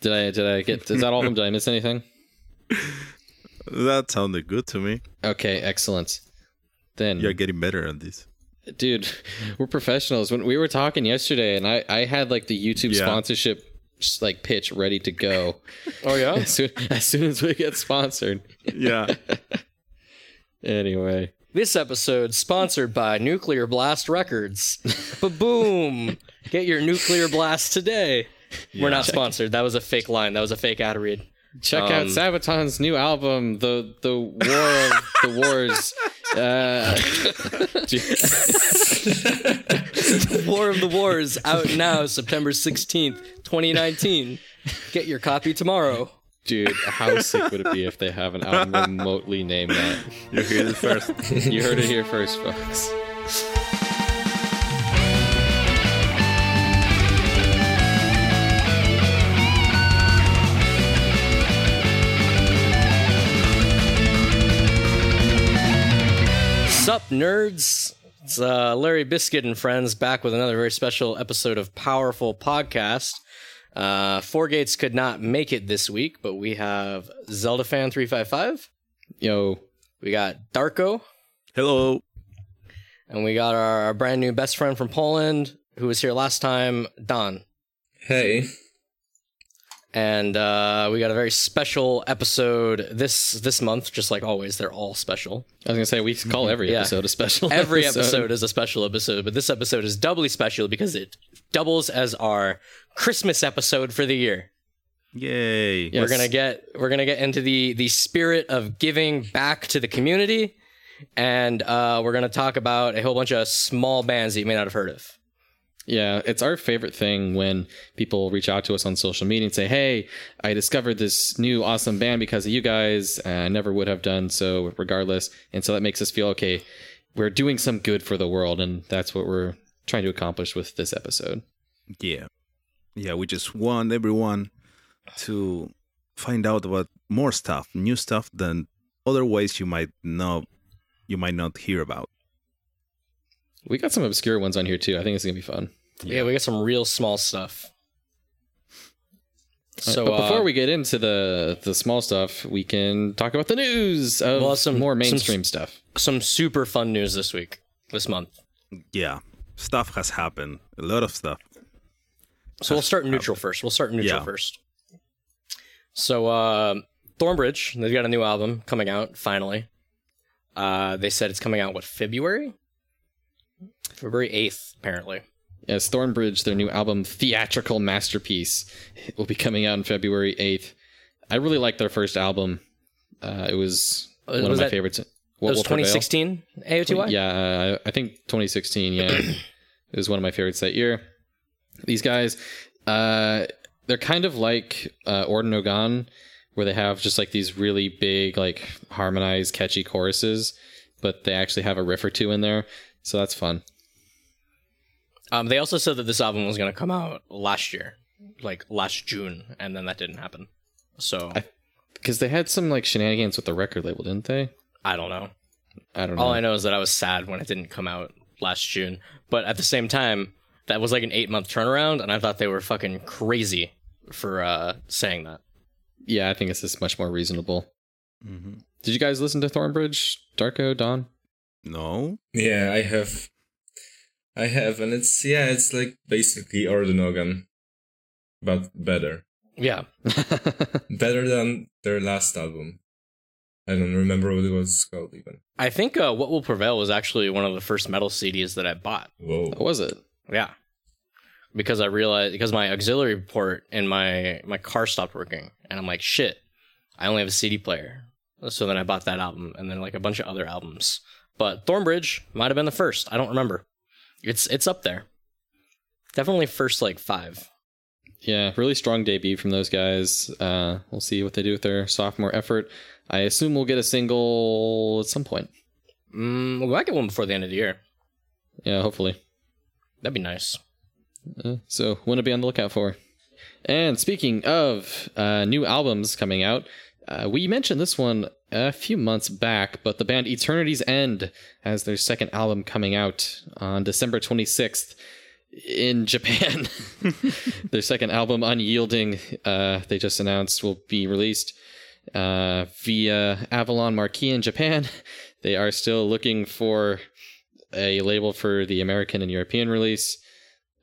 Did I did I get is that all of them? Did I miss anything? That sounded good to me. Okay, excellent. Then You're getting better at this. dude, we're professionals. When we were talking yesterday and I I had like the YouTube Yeah. sponsorship like pitch ready to go. Oh yeah. as, soon, as soon as we get sponsored. Yeah. Anyway. This episode sponsored by Nuclear Blast Records. Ba-boom! Get your Nuclear Blast today. We're not sponsored. That was a fake line. That was a fake ad read. Check out Um, Sabaton's new album, the the War of the Wars. Uh, War of the Wars out now, September 16th, 2019. Get your copy tomorrow. dude, how sick would it be if they have an album remotely named that? You hear it first. You heard it here first, folks. Sup, nerds? It's uh, Larry Biscuit and friends back with another very special episode of Powerful Podcast. Uh, Four Gates could not make it this week, but we have Zelda Fan 355. Yo, We got Darko. Hello. And we got our, our brand new best friend from Poland who was here last time, Don. Hey. And uh, we got a very special episode this this month, just like always. They're all special. I was gonna say we call every Yeah. episode a special. Every episode is a special episode, but this episode is doubly special because it doubles as our Christmas episode for the year. Yay. Yeah. We're gonna get we're gonna get into the the spirit of giving back to the community, and uh, we're gonna talk about a whole bunch of small bands that you may not have heard of. Yeah, it's our favorite thing when people reach out to us on social media and say, "Hey, I discovered this new awesome band because of you guys. And I never would have done so regardless." And so that makes us feel okay. We're doing some good for the world, and that's what we're trying to accomplish with this episode. Yeah. Yeah, we just want everyone to find out about more stuff, new stuff than other ways you might know you might not hear about. We got some obscure ones on here too. I think it's gonna be fun. Yeah, we got some real small stuff. So but before uh, we get into the the small stuff, we can talk about the news of Well, some- more some- mainstream stuff. some super fun news this week, this month. Yeah. Stuff has happened. A lot of stuff. So we'll start neutral first. We'll start neutral Yeah. first. So uh, Thornbridge, they've got a new album coming out finally. Uh, they said it's coming out what February, February eighth, apparently. Yes, Thornbridge, their new album, Theatrical Masterpiece, will be coming out on February 8th. I really liked their first album. Uh, it was Uh, one was of my that- favorites. It What was 2016 AOTY. Yeah, uh, I think 2016, yeah. it was one of my favorites that year. These guys, uh, they're kind of like uh, Orden Ogan, where they have just like these really big, like harmonized, catchy choruses, but they actually have a riff or two in there. So that's fun. Um, they also said that this album was going to come out last year, like last June, and then that didn't happen. So Because they had some like shenanigans with the record label, didn't they? I don't know. I don't know. All I know is that I was sad when it didn't come out last June. But at the same time, that was like an eight month turnaround, and I thought they were fucking crazy for uh, saying that. Yeah, I think it's just much more reasonable. hmm Did you guys listen to Thornbridge, Darko, Don? No. Yeah, I have. I have, and it's yeah, it's like basically Orden Ogan, but better. Yeah. Better than their last album. I don't remember what it was called even. I think uh, What Will Prevail was actually one of the first metal CDs that I bought. Whoa. What was it? Yeah. Because I realized, because my auxiliary port in my, my car stopped working. And I'm like, shit, I only have a CD player. So then I bought that album and then like a bunch of other albums. But Thornbridge might have been the first. I don't remember. It's it's up there. Definitely first like five. Yeah, really strong debut from those guys. Uh, we'll see what they do with their sophomore effort. I assume we'll get a single at some point. Mm, we might get one before the end of the year. Yeah, hopefully. That'd be nice. Uh, so, one to be on the lookout for. And speaking of uh, new albums coming out, uh, we mentioned this one a few months back, but the band Eternity's End has their second album coming out on December 26th. in Japan, their second album, Unyielding, uh, they just announced will be released uh, via Avalon Marquee in Japan. They are still looking for a label for the American and European release,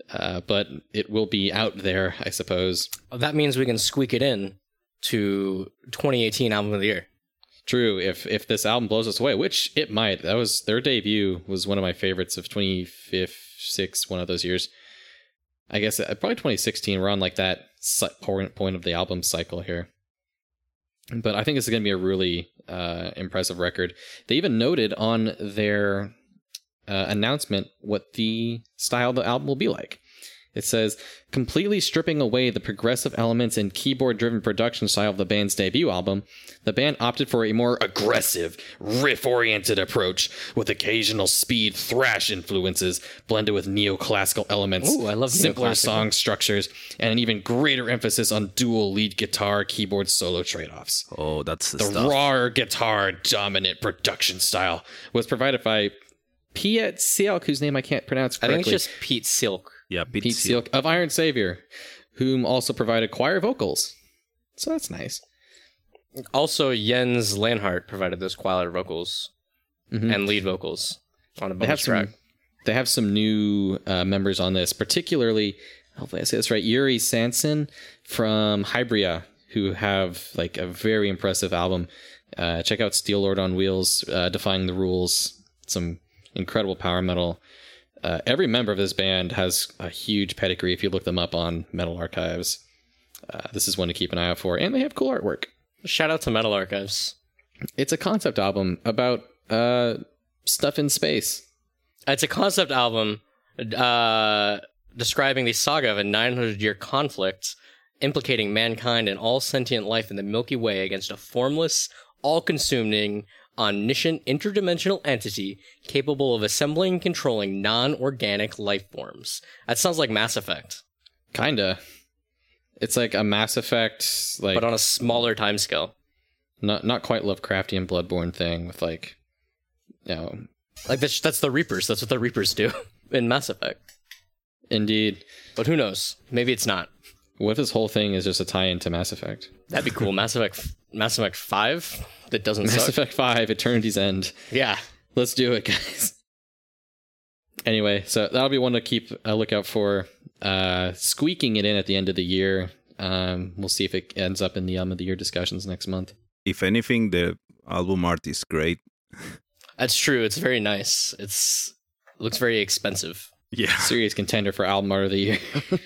uh, but it will be out there, I suppose. That means we can squeak it in to 2018 album of the year. True, if if this album blows us away, which it might. That was their debut was one of my favorites of 2006, one of those years. I guess uh, probably 2016. We're on like that point point of the album cycle here. But I think this is going to be a really uh, impressive record. They even noted on their uh, announcement what the style of the album will be like. It says, completely stripping away the progressive elements and keyboard driven production style of the band's debut album, the band opted for a more aggressive, riff oriented approach with occasional speed thrash influences blended with neoclassical elements, Ooh, I love simpler song structures, and an even greater emphasis on dual lead guitar keyboard solo trade offs. Oh, that's the, The stuff. raw guitar dominant production style was provided by Piet Sielck, whose name I can't pronounce correctly. I think it's just Pete Silk. Yeah, Pete, Pete Seal. Sielck of Iron Savior, whom also provided choir vocals. So that's nice. Also, Jens Lanhart provided those choir vocals Mhm. and lead vocals on a They have bonus track. some. They have some new uh, members on this, particularly. Hopefully, I say this right. Iuri Sanson from Hibria, who have like a very impressive album. Uh, check out Steel Lord on Wheels, uh, Defying the Rules. Some incredible power metal. Uh, every member of this band has a huge pedigree. If you look them up on Metal Archives, uh, this is one to keep an eye out for. And they have cool artwork. Shout out to Metal Archives. It's a concept album about uh, stuff in space. It's a concept album uh, describing the saga of a 900 year conflict implicating mankind and all sentient life in the Milky Way against a formless, all consuming, omniscient interdimensional entity capable of assembling and controlling non organic life forms. That sounds like Mass Effect, Kinda. It's like a Mass Effect, like but on a smaller timescale. not not quite Lovecraftian Bloodborne thing with like, you know, Like that's, that's the Reapers. That's what the Reapers do in Mass Effect. indeed. But who knows? Maybe it's not. What if this whole thing is just a tie-in to Mass Effect? That'd be cool. Mass Effect, Mass Effect Five. That doesn't Mass suck. Effect Five: Eternity's End. Yeah. Let's do it, guys. Anyway, so that'll be one to keep a lookout for. Uh, squeaking it in at the end of the year. Um, we'll see if it ends up in the album of the year discussions next month. If anything, the album art is great. That's true. It's very nice. It's looks very expensive. Yeah, Serious contender for album art of the year.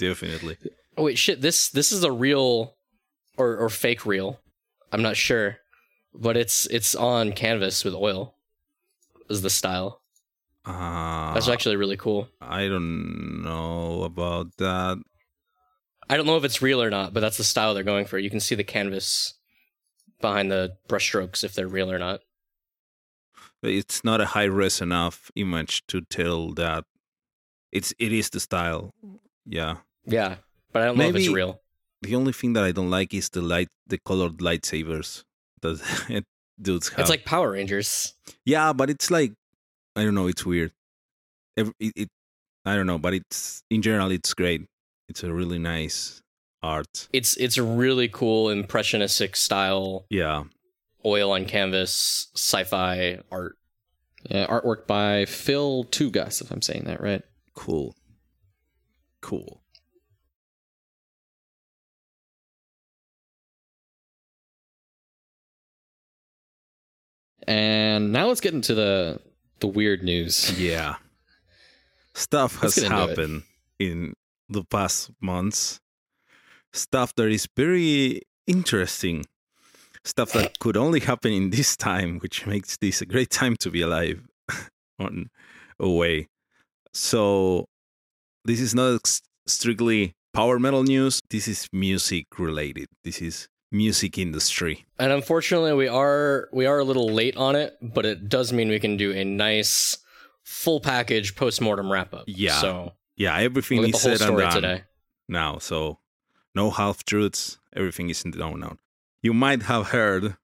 definitely. Oh wait, shit. This this is a real or or fake reel. I'm not sure, but it's it's on canvas with oil. Is the style? Uh, That's actually really cool. I don't know about that. I don't know if it's real or not, but that's the style they're going for. You can see the canvas behind the brushstrokes if they're real or not. It's not a high res enough image to tell that it's it is the style. Yeah. Yeah, but I don't know if it's real. The only thing that I don't like is the light, the colored lightsabers that dudes have. It's like Power Rangers. yeah, but it's like I don't know. It's weird. Every, it, it I don't know, but it's in general it's great. It's a really nice art. It's it's a really cool impressionistic style Yeah, oil on canvas sci-fi art. Yeah, artwork by Phil Tugas, if I'm saying that right. cool, cool. And now let's get into the the weird news. Yeah, stuff has get into it. happened in the past months. Stuff that is very interesting. Stuff that could only happen in this time, which makes this a great time to be alive. on a way. So this is not strictly power metal news. This is music related. This is music industry. And unfortunately, we are we are a little late on it, but it does mean we can do a nice full package post-mortem wrap up. Yeah. So Yeah, everything we'll is said and done today. now. So no half truths. Everything is known now. You might have heard,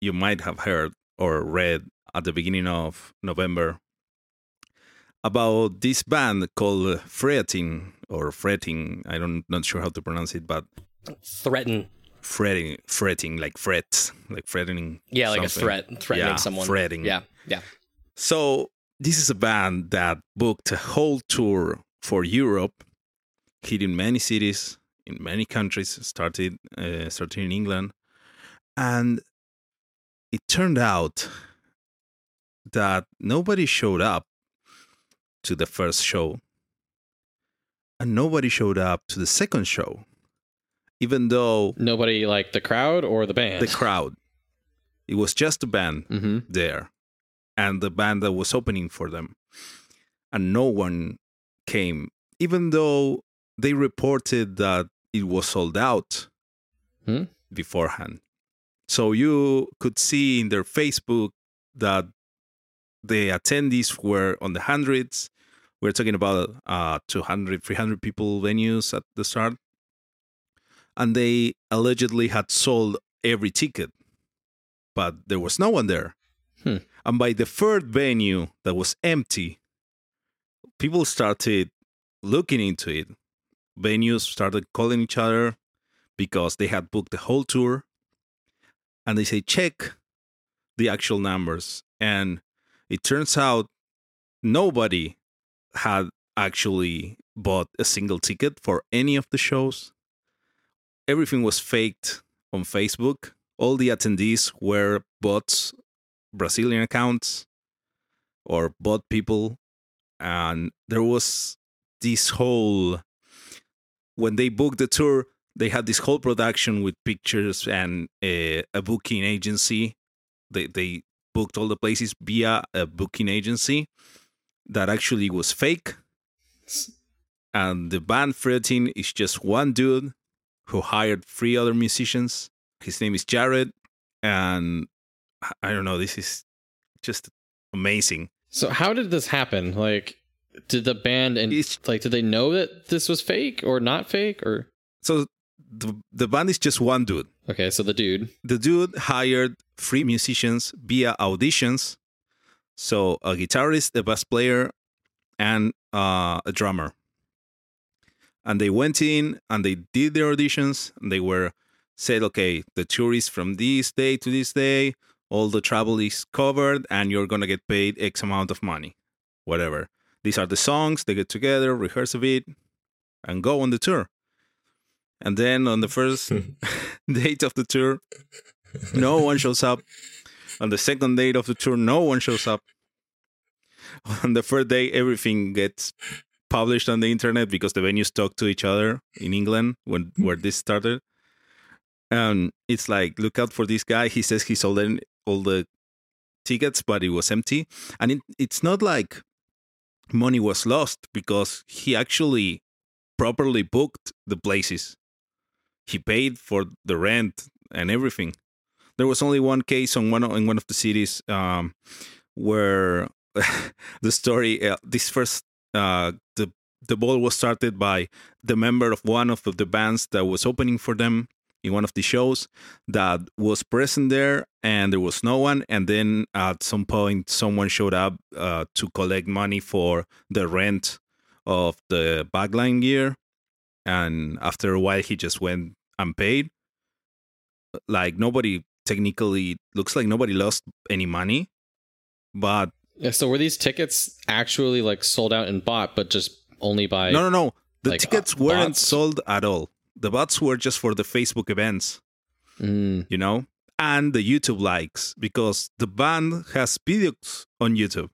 you might have heard or read at the beginning of November about this band called Freating or Fretting. I don't not sure how to pronounce it, but Threatin. Fretting, fretting like frets, like threatening. Yeah, like a threat, threatening Yeah, someone. threatening. Yeah, yeah. So this is a band that booked a whole tour for Europe, hitting many cities in many countries. Started uh, started in England, and it turned out that nobody showed up to the first show, and nobody showed up to the second show, even though Nobody like the crowd or the band. the crowd. It was just the band hmm there and the band that was opening for them. And no one came, even though they reported that it was sold out Hmm. beforehand. So you could see in their Facebook that the attendees were on the hundreds. We're talking about uh, 200, 300 people venues at the start. And they allegedly had sold every ticket, but there was no one there. Hmm. And by the third venue that was empty, people started looking into it. Venues started calling each other because they had booked the whole tour. And they say, check the actual numbers. And it turns out nobody had actually bought a single ticket for any of the shows. Everything was faked on Facebook. All the attendees were bots, Brazilian accounts, or bot people. And there was this whole, when they booked the tour, they had this whole production with pictures and a, a booking agency. They, they booked all the places via a booking agency that actually was fake. And the band Fretting is just one dude who hired three other musicians. His name is Jared. And I- don't know, this is just amazing. So how did this happen? Like, did the band and It's- like did they know that this was fake or not fake or? So the, the band is just one dude. Okay, so the dude. the dude hired three musicians via auditions. So a guitarist, a bass player, and uh, a drummer. And they went in and they did their auditions. And they were said, okay, the tour is from this day to this day. All the travel is covered, and you're gonna get paid X amount of money, whatever. These are the songs. They get together, rehearse a bit, and go on the tour. And then on the first date of the tour, no one shows up. On the second date of the tour, no one shows up. On the third day, everything gets published on the internet because the venues talk to each other in England when where this started. And it's like, look out for this guy. He says he sold in all the tickets, but it was empty. And it, it's not like money was lost because he actually properly booked the places. He paid for the rent and everything. There was only one case on one in one of the cities um, where the story uh, this first uh, the the ball was started by the member of one of the bands that was opening for them in one of the shows that was present there and there was no one. And then at some point someone showed up uh, to collect money for the rent of the backline gear. And after a while he just went unpaid like nobody technically looks like nobody lost any money but so were these tickets actually like sold out and bought, but just only by? no no no the like, tickets uh, weren't bots? sold at all the bots were just for the facebook events Mm, you know and the youtube likes because the band has videos on youtube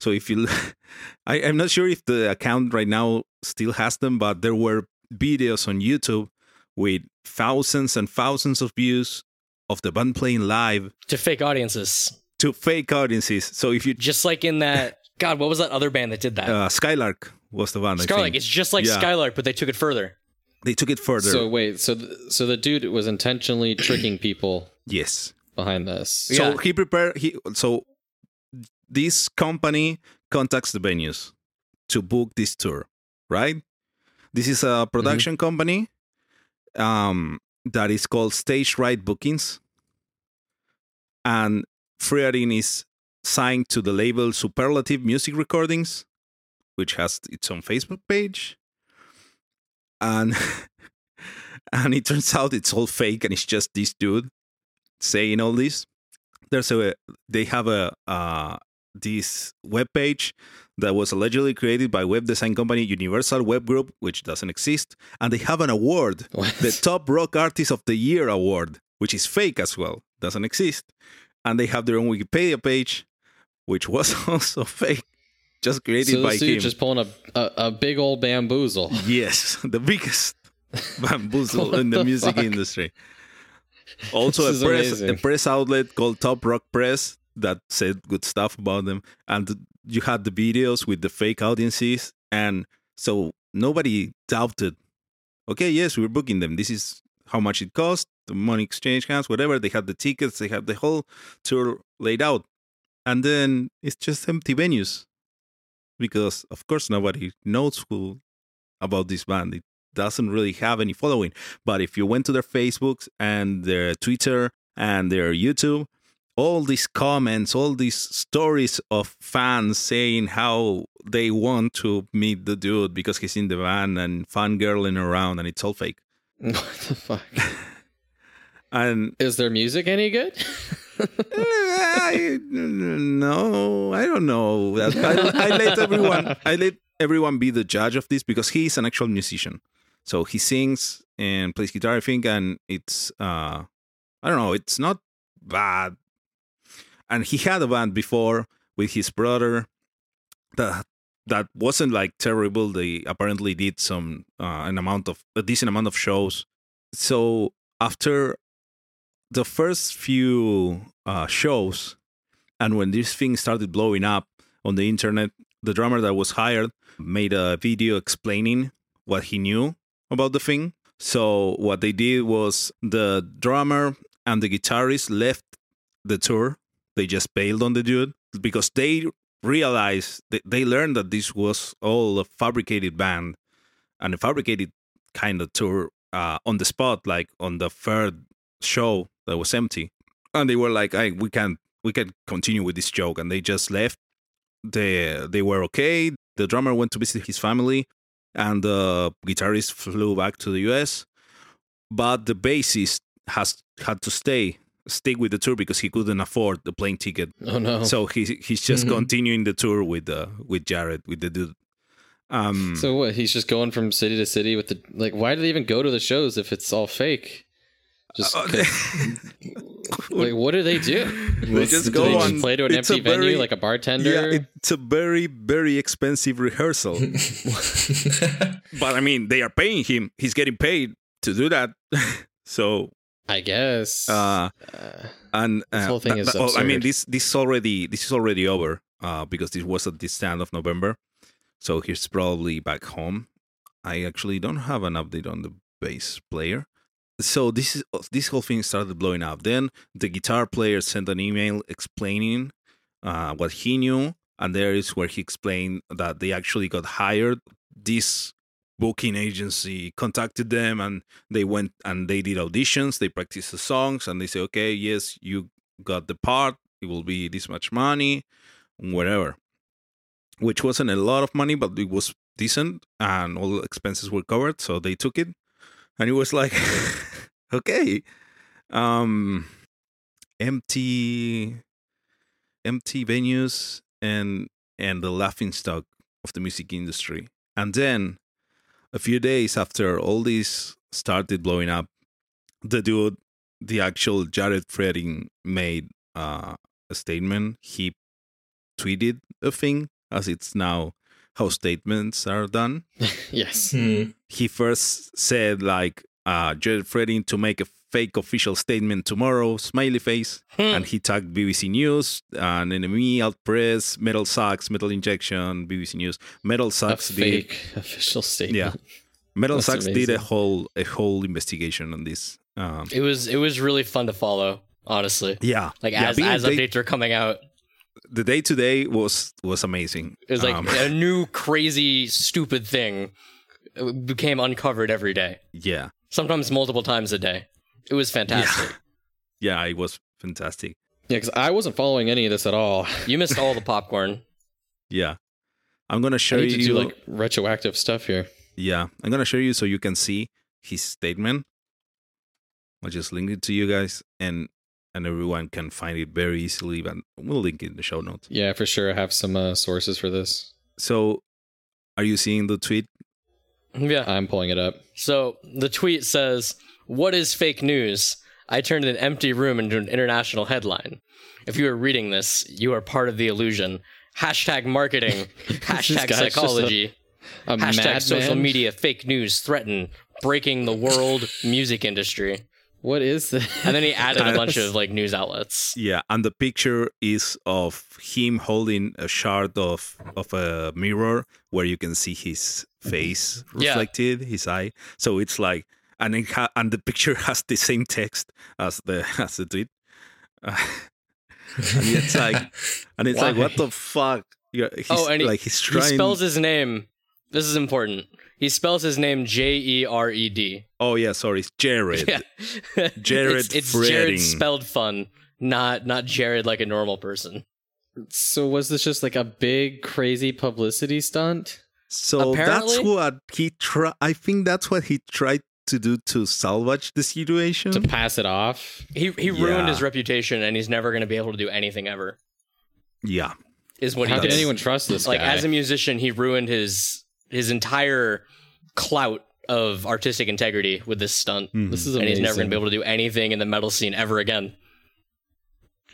so if you I, i'm not sure if the account right now still has them but there were videos on youtube with thousands and thousands of views of the band playing live To fake audiences. To fake audiences so if you Just like in that God, what was that other band that did that? uh, skylark was the one I Skylark. think. It's just like Yeah. Skylark, but they took it further. they took it further so wait, so th- so the dude was intentionally tricking people yes behind this. Yeah. So he prepared. He so this company contacts the venues to book this tour, right? This is a production company um, that is called Stage Right Bookings, and Frearin is signed to the label Superlative Music Recordings, which has its own Facebook page, and and it turns out it's all fake and it's just this dude saying all this. There's a they have a uh, this web page that was allegedly created by web design company Universal Web Group, which doesn't exist, and they have an award, What? the Top Rock Artist of the Year award, which is fake as well, doesn't exist, and they have their own Wikipedia page, which was also fake, just created so by him. just pulling a, a a big old bamboozle. Yes, the biggest bamboozle in the, the music fuck? industry. Also, a press, a press outlet called Top Rock Press that said good stuff about them, and you had the videos with the fake audiences, and so nobody doubted. Okay, yes, we're booking them. This is how much it cost. The money exchange hands, whatever. They have the tickets. They have the whole tour laid out, and then it's just empty venues because, of course, nobody knows who about this band. It doesn't really have any following. But if you went to their Facebooks and their Twitter and their YouTube, all these comments, all these stories of fans saying how they want to meet the dude because he's in the van and fangirling around and it's all fake. what the fuck? And Is their music any good? I, no, I don't know. I, I let everyone, I let everyone be the judge of this because he's an actual musician. So he sings and plays guitar, I think, and it's, uh, I don't know, it's not bad. And he had a band before with his brother that that wasn't like terrible. They apparently did some uh, an amount of a decent amount of shows. So after the first few uh, shows, and when this thing started blowing up on the internet, the drummer that was hired made a video explaining what he knew about the thing. So what they did was the drummer and the guitarist left the tour. They just bailed on the dude because they realized that they learned that this was all a fabricated band and a fabricated kind of tour uh, on the spot, like on the third show that was empty, and they were like, "Hey, we can't, we can continue with this joke," and they just left. They they were okay. The drummer went to visit his family, and the guitarist flew back to the U.S. But the bassist has had to stay, stick with the tour because he couldn't afford the plane ticket. oh no. So he he's just Mhm. continuing the tour with uh, with Jared with the dude. Um, So what? He's just going from city to city with the like. Why do they even go to the shows if it's all fake? Just uh, 'cause- like, what do they do? they What's just the go they on. just play to an it's a empty venue very- like a bartender? Yeah, it's a very very expensive rehearsal. but I mean, they are paying him. He's getting paid to do that. so I guess. uh, Uh, and This uh, whole thing that- is that- oh, I mean, this this is already this is already over uh, because this was at the end of November. So he's probably back home. I actually don't have an update on the bass player. So this is this whole thing started blowing up. Then the guitar player sent an email explaining uh, what he knew, and there is where he explained that they actually got hired. This booking agency contacted them, and they went and they did auditions. They practiced the songs, and they say, "Okay, yes, you got the part. It will be this much money, whatever." Which wasn't a lot of money, but it was decent, and all expenses were covered, so they took it. And it was like, okay, um, empty, empty venues, and and the laughing stock of the music industry. And then, a few days after all this started blowing up, the dude, the actual Jared Freding, made uh, a statement. He tweeted a thing, as it's now how statements are done. yes. Hmm. He first said like uh, Jared Freding to make a fake official statement tomorrow, smiley face, Hmm. and he tagged BBC News and NME, Alt Press, Metal Sucks, Metal Injection, BBC News. Metal A Sucks did fake official statement. Yeah. Metal That's Sucks did a whole a whole investigation on this. Um, It was it was really fun to follow, honestly. yeah, Like yeah, as as day- updates are coming out, the day to day was was amazing. it was like Um, a new crazy stupid thing became uncovered every day. yeah, Sometimes multiple times a day. It was fantastic. yeah, it was fantastic. Yeah, because I wasn't following any of this at all. You missed all the popcorn. Yeah. I'm gonna show to you. do like retroactive stuff here. yeah, I'm gonna show you so you can see his statement. I'll just link it to you guys, and and everyone can find it very easily. But we'll link it in the show notes. Yeah, for sure. I have some uh, sources for this. So, are you seeing the tweet? Yeah. I'm pulling it up. So the tweet says, What is fake news? I turned an empty room into an international headline. If you are reading this, you are part of the illusion. Hashtag marketing, hashtag guy's just a- psychology, A hashtag social madman? media fake news threatin breaking the world music industry. What is this? And then he added a bunch of like news outlets. Yeah, and the picture is of him holding a shard of of a mirror where you can see his face Yeah. reflected, his eye. So it's like, and it ha- and the picture has the same text as the as the tweet. Uh, and it's like, and it's like, what the fuck? He's, oh, and he, like he's he spells his name. This is important. He spells his name J E R E D. oh yeah, sorry, it's Jared. Yeah. Jared it's, it's Jared spelled fun, not not Jared like a normal person. So was this just like a big crazy publicity stunt? So Apparently- that's what he tried. I think that's what he tried to do to salvage the situation. To pass it off? He he ruined his reputation, and he's never going to be able to do anything ever. yeah, Is what How he can did. anyone trust this like guy? as a musician? He ruined his his entire clout of artistic integrity with this stunt, this is and he's never going to be able to do anything in the metal scene ever again.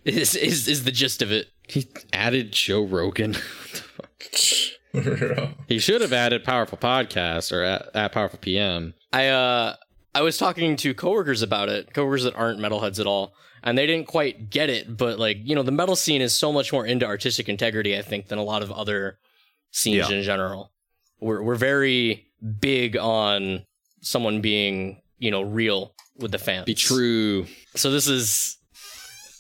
Is is is the gist of it? He added Joe Rogan. What the fuck? Bro. he should have added Powerful Podcast or at, at Powerful PM. I uh I was talking to coworkers about it, coworkers that aren't metalheads at all, and they didn't quite get it. But like you know, the metal scene is so much more into artistic integrity, I think, than a lot of other scenes Yeah. in general. We're we're very big on someone being you know real with the fans. Be true. So this is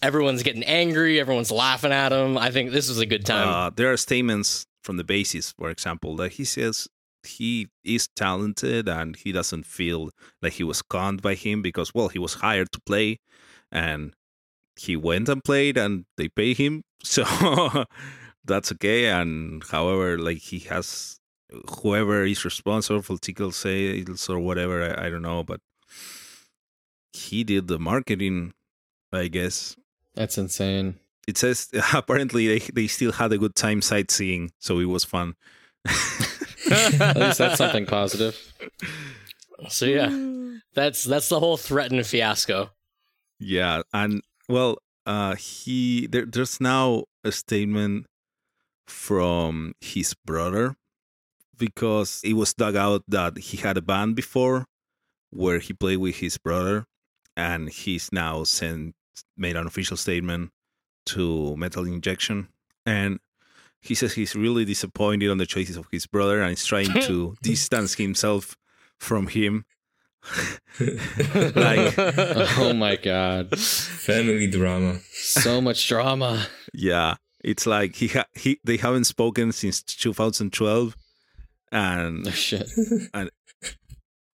everyone's getting angry, everyone's laughing at him. I think this was a good time. Uh, there are statements from the bassist, for example, that he says he is talented and he doesn't feel like he was conned by him because, well, he was hired to play and he went and played and they pay him. So that's okay. And however, like he has whoever is responsible for tickle sales or whatever, I, I don't know, but he did the marketing, I guess That's insane. it says apparently they, they still had a good time sightseeing, so it was fun. At least that's something positive. so yeah, that's that's the whole threatened fiasco. Yeah, and well, uh, he there, there's now a statement from his brother because it was dug out that he had a band before where he played with his brother, and he's now sent made an official statement to Metal Injection, and he says he's really disappointed on the choices of his brother and is trying to distance himself from him. like Oh my god. Family drama. So much drama. Yeah, it's like he ha- he they haven't spoken since 2012, Oh and shit.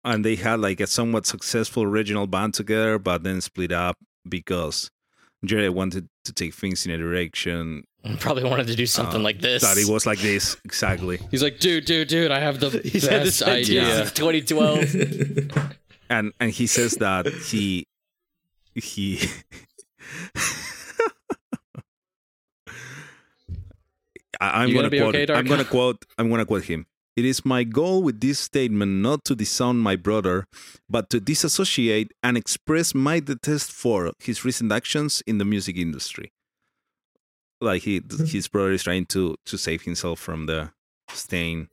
and they had like a somewhat successful original band together, but then split up because Jared wanted to take things in a direction Probably wanted to do something Uh, like this. that it was like this exactly, He's like, dude, dude, dude, I have the He's had this idea idea. since 2012. and and he says that he he. I- I'm gonna, gonna be quote. okay. I'm gonna quote. I'm gonna quote him. It is my goal with this statement not to disown my brother, but to disassociate and express my detest for his recent actions in the music industry. Like he, his brother is trying to to save himself from the stain.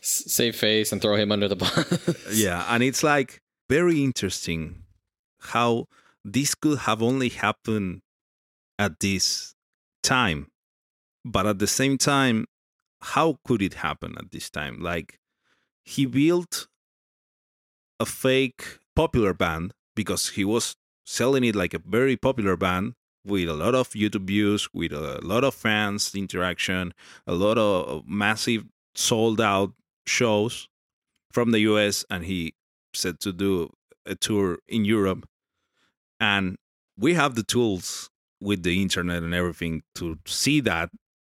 Save face and throw him under the bus. Yeah, and it's like very interesting how this could have only happened at this time. But at the same time, how could it happen at this time? Like he built a fake popular band because he was selling it like a very popular band with a lot of YouTube views, with a lot of fans interaction, a lot of massive sold out shows from the US and he said to do a tour in Europe. And we have the tools with the internet and everything to see that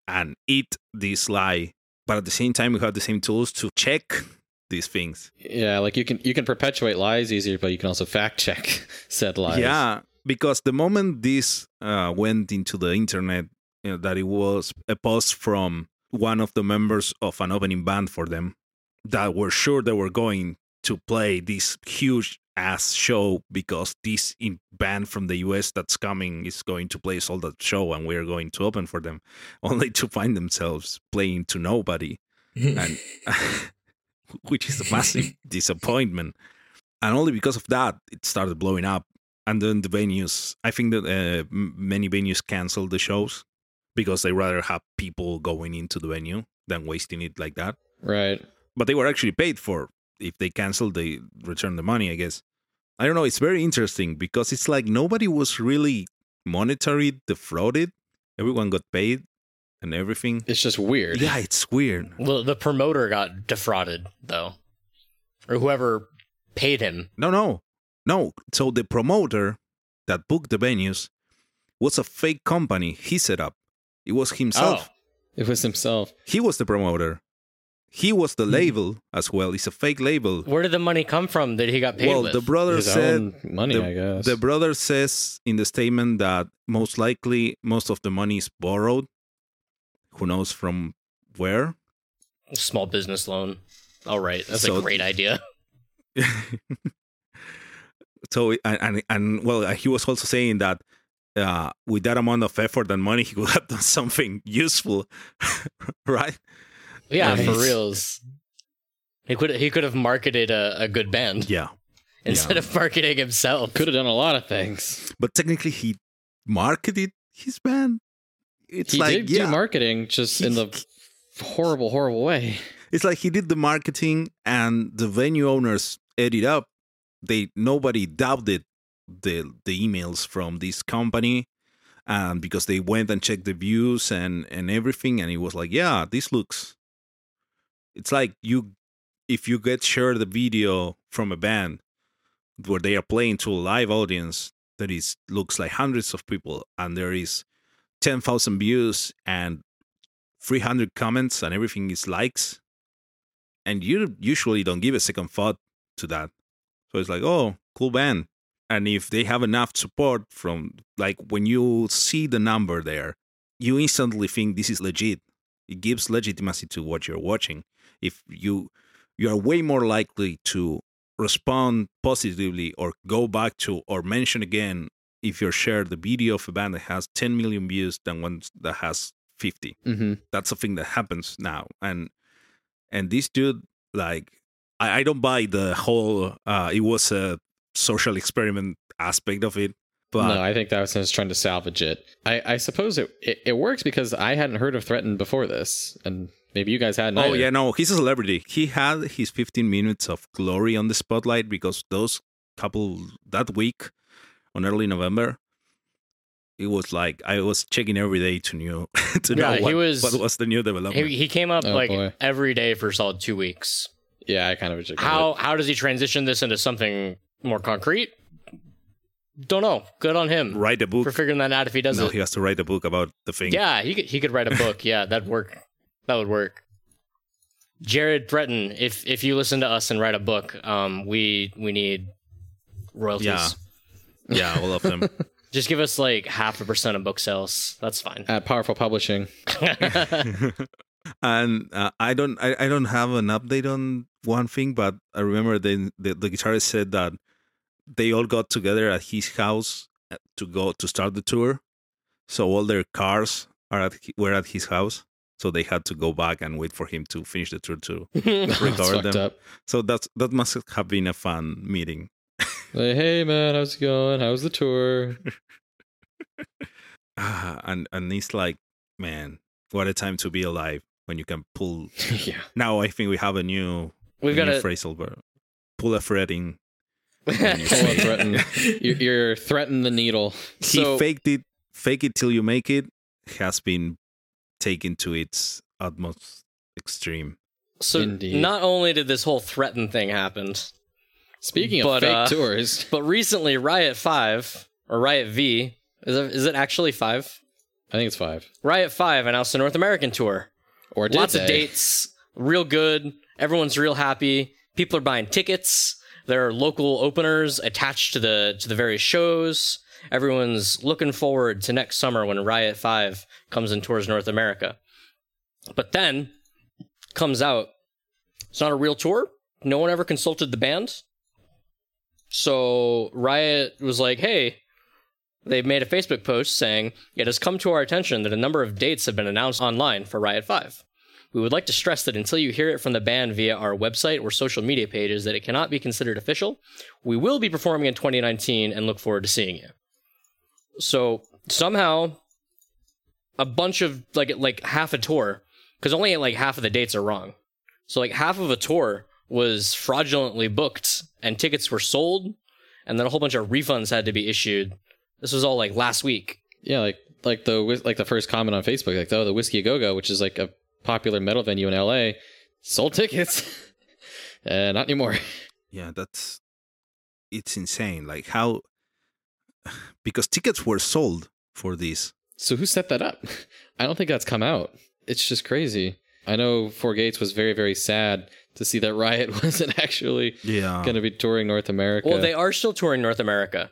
and eat this lie but at the same time, we have the same tools to check these things. Yeah, like you can you can perpetuate lies easier, but you can also fact check said lies. Yeah, because the moment this uh, went into the internet, you know, that it was a post from one of the members of an opening band for them that were sure they were going to play this huge ass show because this in band from the US that's coming is going to play sold out show and we're going to open for them, only to find themselves playing to nobody and which is a massive disappointment. And only because of that, it started blowing up. And then the venues, I think that uh, many venues canceled the shows because they rather have people going into the venue than wasting it like that. Right. But they were actually paid for. If they canceled, they return the money, I guess. I don't know. It's very interesting because it's like nobody was really monetary defrauded. Everyone got paid and everything. It's just weird. Yeah, it's weird. Well, the promoter got defrauded though, or whoever paid him. No, no, no. So the promoter that booked the venues was a fake company he set up. It was himself. Oh, It was himself. He was the promoter. He was the label as well. It's a fake label. Where did the money come from that he got paid well, with? the brother His said own money, the, I guess. the brother says in the statement that most likely most of the money is borrowed. Who knows from where? Small business loan. All right, that's So- a great idea. so and, and and well, he was also saying that uh, with that amount of effort and money, he could have done something useful, right? Yeah, Nice. for reals. He could he could have marketed a, a good band Yeah, instead Yeah. of marketing himself. Could have done a lot of things. but technically, he marketed his band. It's he like did yeah, do marketing just in the horrible, horrible way. it's like he did the marketing, and the venue owners ate it up. They nobody doubted the the emails from this company, and because they went and checked the views and and everything, and it was like, yeah, this looks. It's like you, if you get shared the video from a band where they are playing to a live audience that is looks like hundreds of people, and there is ten thousand views and 300 comments and everything is likes and you usually don't give a second thought to that. So it's like oh cool band. And if they have enough support from like when you see the number there you instantly think this is legit. It gives legitimacy to what you're watching if you you are way more likely to respond positively or go back to or mention again if you share the video of a band that has 10 million views than one that has 50 Mm-hmm. that's a thing that happens now and and this dude like i, I don't buy the whole uh it was a social experiment aspect of it but no, I think that was just trying to salvage it. I, I suppose it, it it works because I hadn't heard of Threatin before this, and maybe you guys hadn't. oh either. yeah no he's a celebrity he had his 15 minutes of glory on the spotlight because those couple that week on early november it was like i was checking every day to know to know Yeah, he what, was- what was the new development He, he came up Oh, like boy. every day for a solid two weeks. yeah, I kind of rejected How it. how does he transition this into something more concrete? Don't know. Good on him write a book for figuring that out. If he does no it, he has to write a book about the thing yeah, he could he could write a book. yeah, that'd work. That would work. Jared Breton, if if you listen to us and write a book, um, we we need royalties. Yeah. yeah we'll of them Just give us like half a percent of book sales. That's fine. At Powerful Publishing. and uh, I don't I, I don't have an update on one thing, but I remember the, the the guitarist said that they all got together at his house uh, to go to start the tour. So all their cars are at were at his house. So they had to go back and wait for him to finish the tour Recovered fucked them. up. So that's that must have been a fun meeting. Like, hey man, how's it going? How's the tour? Ah, and and it's like, man, what a time to be alive when you can pull. yeah. Now I think we have a new We've a got new a phrasal verb. Pull a threading Pull a Threatin. You- You're threaten the needle. he So faked it fake it till you make it has been taken to its utmost extreme So Indeed. not only did this whole Threatin thing happen, speaking of fake uh, tours, but recently Riot Five or Riot V is it, is it actually five? I think it's five. Riot Five announced a North American tour. Or did Lots of dates, real good. Everyone's real happy. People are buying tickets. There are local openers attached to the to the various shows. Everyone's looking forward to next summer when Riot Five comes and tours North America. But then comes out, it's not a real tour. No one ever consulted the band. So Riot was like, "Hey, they made a Facebook post saying, It has come to our attention that a number of dates have been announced online for Riot 5. We would like to stress that until you hear it from the band via our website or social media pages, that it cannot be considered official. We will be performing in 2019 and look forward to seeing you. So somehow, a bunch of like like half a tour, because only like half of the dates are wrong. So like half of a tour was fraudulently booked, and tickets were sold, and then a whole bunch of refunds had to be issued. This was all like last week. Yeah, like like the like the first comment on Facebook, like oh the Whiskey A Go Go, which is like a popular metal venue in LA, sold tickets. uh, not anymore. Yeah, that's it's insane. Like how because tickets were sold for this. So who set that up? I don't think that's come out. It's just crazy. I know Four Gates was very very sad to see that Riot wasn't actually Yeah. going to be touring North America. Well, they are still touring North America,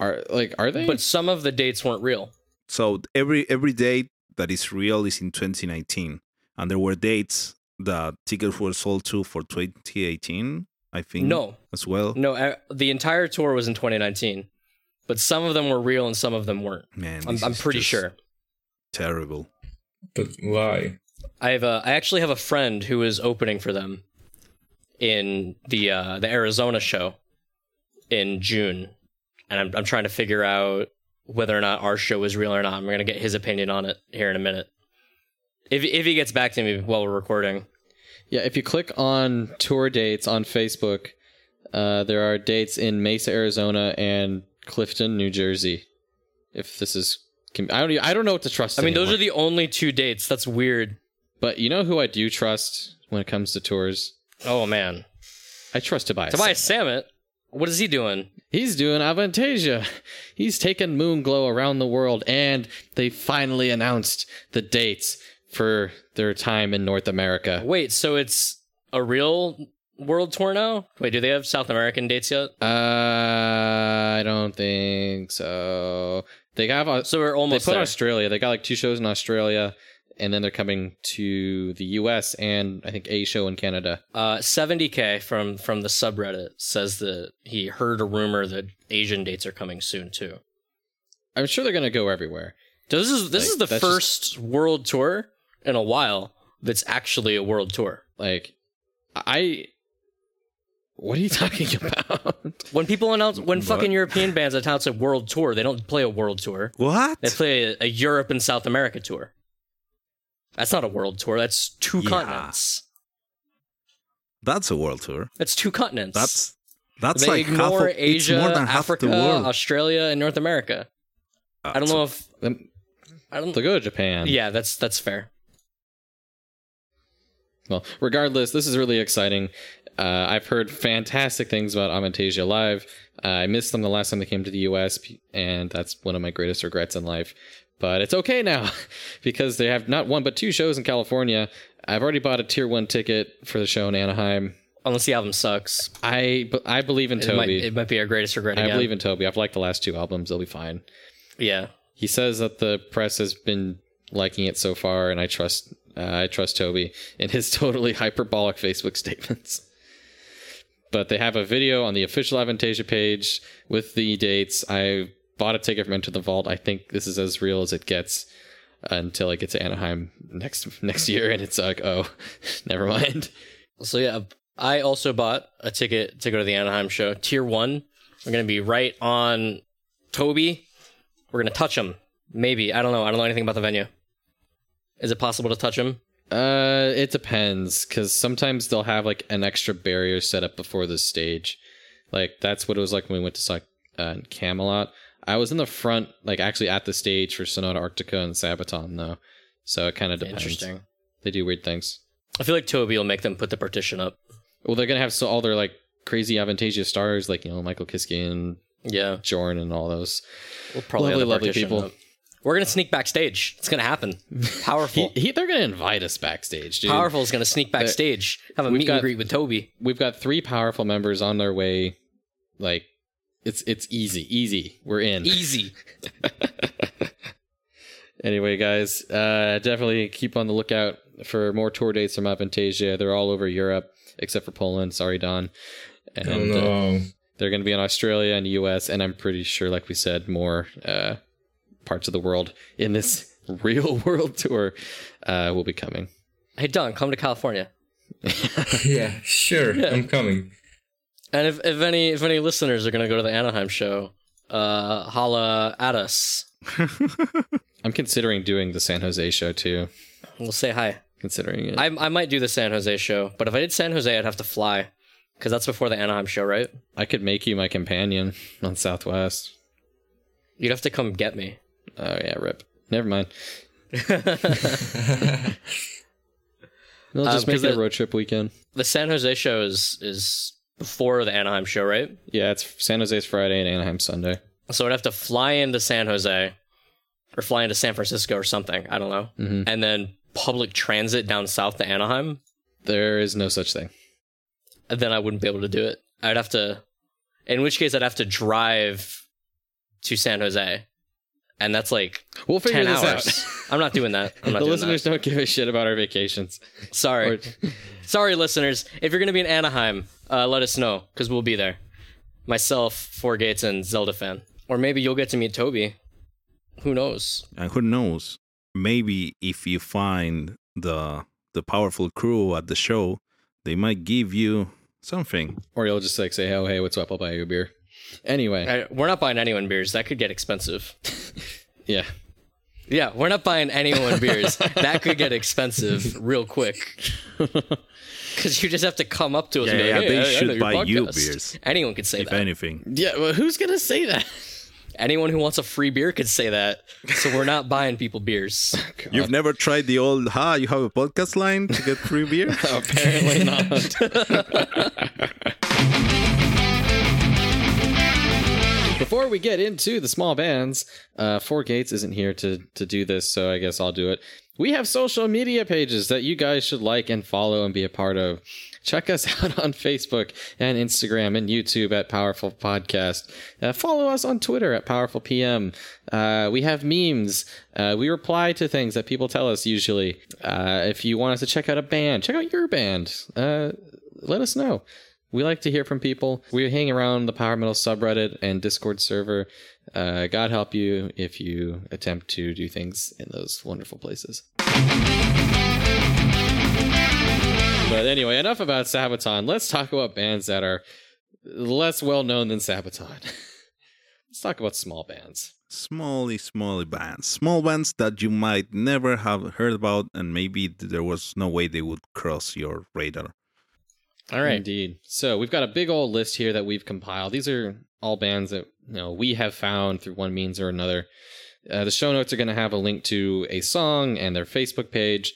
are like are they? but some of the dates weren't real. So every every date that is real is in 2019, and there were dates that tickets were sold to for 2018. I think No, as well. no, uh, the entire tour was in 2019, but some of them were real and some of them weren't. Man, I'm, I'm pretty sure. Terrible. But why? I have a, I actually have a friend who is opening for them in the uh, the Arizona show in June, and I'm I'm trying to figure out whether or not our show is real or not. I'm gonna get his opinion on it here in a minute. If if he gets back to me while we're recording, Yeah, if you click on tour dates on Facebook, uh, there are dates in Mesa, Arizona, and Clifton, New Jersey. If this is, I don't, I don't know what to trust. I mean those are the only two dates. That's weird. But you know who I do trust when it comes to tours? Oh man, I trust Tobias. Tobias Sammet, what is he doing? He's doing Avantasia. He's taken Moonglow around the world, and they finally announced the dates for their time in North America. Wait, so it's a real world tour now? Wait, do they have South American dates yet? Uh, I don't think so. They have So we're almost. they put there. Australia. They got like two shows in Australia, and then they're coming to the U.S. and I think a show in Canada. Uh, 70k from from the subreddit says that he heard a rumor that Asian dates are coming soon too. I'm sure they're gonna go everywhere. This is this Like, is the first world tour in a while that's actually a world tour. Like, I. What are you talking about? When people announce when What? fucking European bands announce a world tour, they don't play a world tour. What? They play a, a Europe and South America tour. That's not a world tour. That's two Yeah. continents. That's a world tour. That's two continents. That's that's they like half ignore of, Asia, it's more than half Africa, the world. Australia, and North America. I don't know if Them- I don't. They'll go to Japan. Yeah, that's that's fair. Well, regardless, this is really exciting. Uh, I've heard fantastic things about Avantasia Live. Uh, I missed them the last time they came to the US, and that's one of my greatest regrets in life. But it's okay now because they have not one but two shows in California. I've already bought a tier one ticket for the show in Anaheim. Unless the album sucks, I I believe in it might, Toby. it might be our greatest regret. I again. believe in Toby. I've liked the last two albums. They'll be fine. Yeah, He says that the press has been liking it so far, and I trust uh, I trust Toby in his totally hyperbolic Facebook statements. But they have a video on the official Avantasia page with the dates. I bought a ticket from Enter the Vault. I think this is as real as it gets until I get to Anaheim next next year, and it's like, oh, never mind. So yeah, I also bought a ticket to go to the Anaheim show. Tier one, we're gonna be right on Toby. We're gonna touch him. Maybe I don't know. I don't know anything about the venue. Is it possible to touch him? Uh, it depends because sometimes they'll have like an extra barrier set up before the stage. Like that's what it was like when we went to like uh, Kamelot. I was in the front, like actually at the stage for Sonata Arctica and Sabaton though, so it kind of depends. Interesting. They do weird things. I feel like Toby will make them put the partition up. Well, they're gonna have so all their like crazy Avantasia stars, like you know Michael Kiske and Yeah, Jorn and all those. we'll probably Lovely, lovely people. up. We're gonna sneak backstage. It's gonna happen. Powerful. He, he, they're gonna invite us backstage, dude. Powerful is gonna sneak backstage. Have a we've meet got- and greet with Toby. We've got three powerful members on their way. Like, it's it's easy, easy. We're in. Easy. Anyway, guys, uh, definitely keep on the lookout for more tour dates from Avantasia. They're all over Europe, except for Poland. Sorry, Don. And oh uh, no. they're going to be in Australia and US, and I'm pretty sure, like we said, more uh, parts of the world in this real world tour uh, will be coming. Hey Don, come to California. yeah, sure. I'm coming. And if, if any if any listeners are gonna go to the Anaheim show, uh, holla at us. I'm considering doing the San Jose show too. We'll say hi. Considering it. I I might do the San Jose show, but if I did San Jose, I'd have to fly, because that's before the Anaheim show, right? I could make you my companion on Southwest. You'd have to come get me. Oh yeah, rip. Never mind. Um, just make 'cause it a road trip weekend. The San Jose show is is before the Anaheim show, right? Yeah, it's San Jose's Friday and Anaheim Sunday. So I'd have to fly into San Jose, or fly into San Francisco or something. I don't know, Mhm. and then public transit down south to Anaheim. There is no such thing. Then I wouldn't be able to do it. I'd have to, in which case I'd have to drive to San Jose, and that's like We'll figure ten this hours. out. I'm not doing that. I'm not the doing listeners don't give a shit about our vacations. Sorry, Or- sorry, listeners. If you're gonna be in Anaheim, uh, let us know because we'll be there. Myself, Four Gates, and Zelda fan, or maybe you'll get to meet Toby. Who knows? and who knows? Maybe if you find the the powerful crew at the show, they might give you something. or you'll just like say, "Oh, hey, what's up? I'll buy you a beer." Anyway, I, we're not buying anyone beers. That could get expensive. yeah. Yeah, we're not buying anyone beers. that could get expensive real quick. Because you just have to come up to us and be Yeah, like, yeah, hey, they I- I should your buy you beers. Anyone could say if that. If anything. Yeah, well, who's gonna say that? Anyone who wants a free beer could say that. So we're not buying people beers. You've never tried the old ha, you have a podcast line to get free beer? Apparently not. Before we get into the small bands, uh, Four Gates isn't here to to do this, so I guess I'll do it. We have social media pages that you guys should like and follow and be a part of. Check us out on Facebook and Instagram and YouTube at Powerful Podcast. Uh, follow us on Twitter at Powerful PM. Uh, we have memes. Uh, we reply to things that people tell us usually. Uh, if you want us to check out a band, check out your band. Uh, let us know. We like to hear from people. We hang around the Power Metal subreddit and Discord server. Uh, God help you if you attempt to do things in those wonderful places. But anyway, enough about Sabaton. Let's talk about bands that are less well known than Sabaton. Let's talk about small bands. Smally, smally bands. Small bands that you might never have heard about, and maybe there was no way they would cross your radar. All right. Indeed. So we've got a big old list here that we've compiled. These are all bands that you know we have found through one means or another. Uh, the show notes are going to have a link to a song and their Facebook page,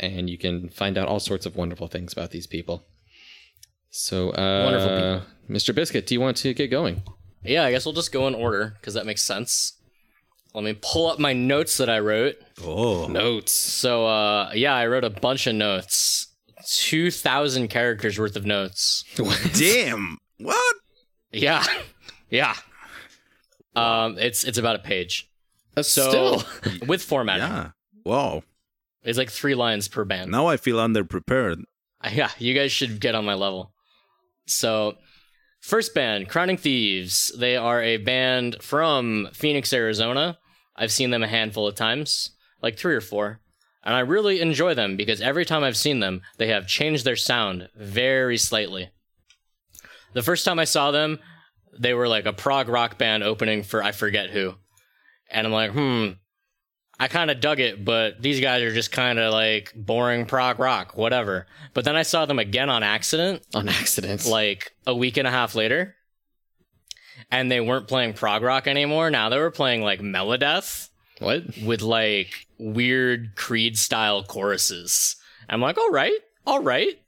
and you can find out all sorts of wonderful things about these people. So, uh, Wonderful Mr. Biscuit, do you want to get going? Yeah, I guess we'll just go in order because that makes sense. Let me pull up my notes that I wrote. Oh, Notes. So, uh, yeah, I wrote a bunch of notes. 2,000 characters worth of notes. damn! What? Yeah. Yeah. Um, it's it's about a page. Uh, So Still, with formatting, Yeah. Wow. it's like three lines per band. Now I feel underprepared. Yeah, you guys should get on my level. So, first band, Crowning Thieves. They are a band from Phoenix, Arizona. I've seen them a handful of times, like three or four. And I really enjoy them because every time I've seen them, they have changed their sound very slightly. The first time I saw them, they were like a prog rock band opening for I forget who. And I'm like, hmm, I kind of dug it, but these guys are just kind of like boring prog rock, whatever. But then I saw them again on accident, on accident. like a week and a half later, and they weren't playing prog rock anymore. Now they were playing like Melodeath what? with like weird Creed style choruses. I'm like, all right, all right.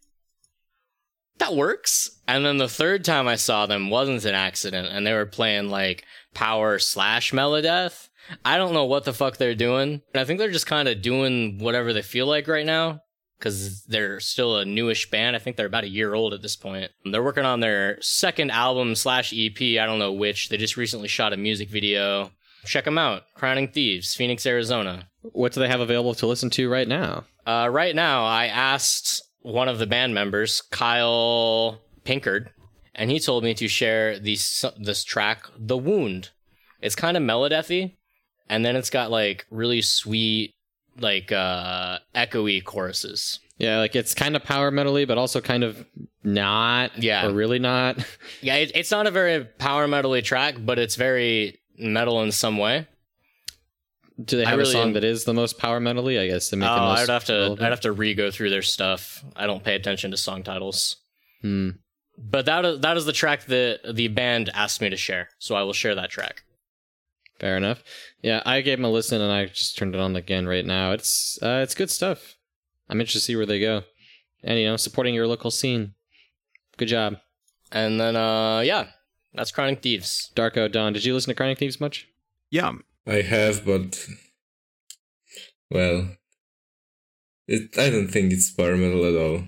that works. And then the third time I saw them wasn't an accident, and they were playing like power slash melodeath. I don't know what the fuck they're doing. I think they're just kind of doing whatever they feel like right now because they're still a newish band. I think they're about a year old at this point. They're working on their second album slash EP. I don't know which. They just recently shot a music video. Check them out. Crowning Thieves, Phoenix, Arizona. What do they have available to listen to right now? Uh, right now, I asked one of the band members, Kyle Pinkard, and he told me to share these, this track, The Wound. It's kind of melodeathy, and then it's got like really sweet, like uh, echoey choruses. Yeah, like it's kind of power metally, but also kind of not. Yeah. or really not. Yeah, it, it's not a very power metally track, but it's very metal in some way. Do they have really a song am- that is the most power metally? I guess to make Oh, it most I'd have to relevant? I'd have to re-go through their stuff. I don't pay attention to song titles. Hmm. But that is, that is the track that the band asked me to share, so I will share that track. Fair enough. Yeah, I gave them a listen and I just turned it on again right now. It's uh, it's good stuff. I'm interested to see where they go, and you know, supporting your local scene. Good job, And then uh yeah, that's Crowning Thieves. Darko Don. Did you listen to Crowning Thieves much? Yeah, I have, but well, it. I don't think it's power metal at all.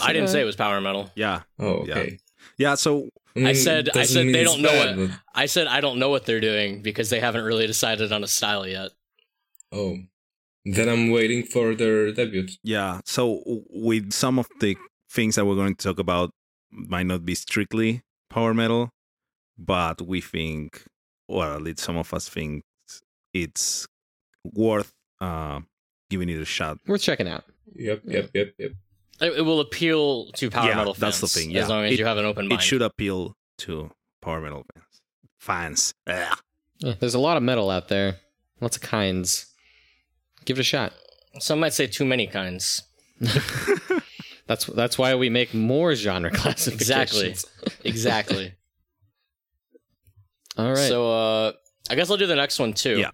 I didn't say it was power metal. yeah, Oh, Yeah. okay. yeah. So I said- I doesn't said they don't know bad, what- but- I said I don't know what they're doing because they haven't really decided on a style yet. oh, then I'm waiting for their debut. yeah, so with some of the things that we're going to talk about might not be strictly power metal, but we think, well, at least some of us think, it's worth uh, giving it a shot. Worth checking out. Yep, yep, yep, yep. It, it will appeal to power Yeah, metal fans. that's the thing, yeah. As long as It- you have an open mind. It should appeal to power metal fans. Fans. Yeah, there's a lot of metal out there, lots of kinds. Give it a shot. Some might say too many kinds. That's that's why we make more genre classifications. Exactly. Exactly. All right. So uh I guess I'll do the next one too. Yeah.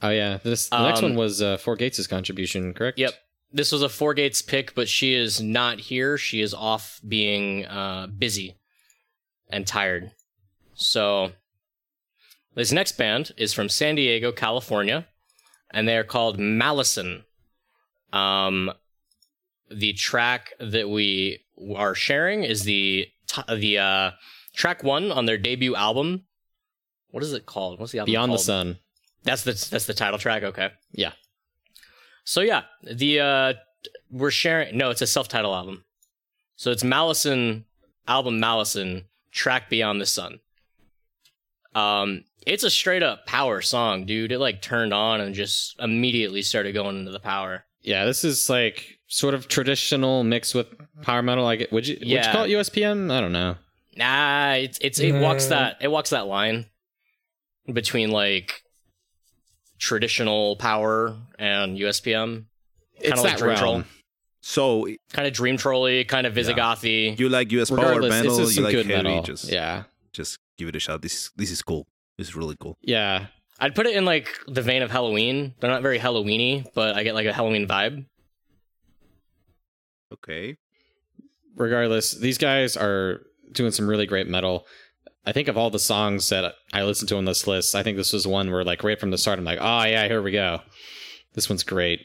Oh yeah, this the next Um, one was uh, Four Gates' contribution, correct? Yep. This was a Four Gates pick, but she is not here. She is off being uh, busy and tired. So, this next band is from San Diego, California, and they are called Malison. Um, the track that we are sharing is the the uh, track one on their debut album. What is it called? What's the album Beyond called? the Sun. That's the that's the title track. Okay. Yeah. So yeah, the uh we're sharing. No, it's a self-title album. So it's Malison album Malison track Beyond the Sun. Um, it's a straight up power song, dude. It like turned on and just immediately started going into the power. Yeah, this is like sort of traditional mixed with power metal. Like, would you would you call it USPM? I don't know. Nah, it's it's it walks that it walks that line between like traditional power and USPM. It's Kinda like that Dream realm. Troll. So Kind of dream trolly, kind of Visigothy. you like US power Regardless, metal, it's just you like good heavy, metal. just Yeah, just give it a shot. This this is cool. This is really cool. yeah. I'd put it in like the vein of Helloween. They're not very Helloweeny, but I get like a Helloween vibe. Okay. regardless, these guys are doing some really great metal. I think of all the songs that I listened to on this list, I think this was one where like right from the start, I'm like, oh yeah, here we go. This one's great.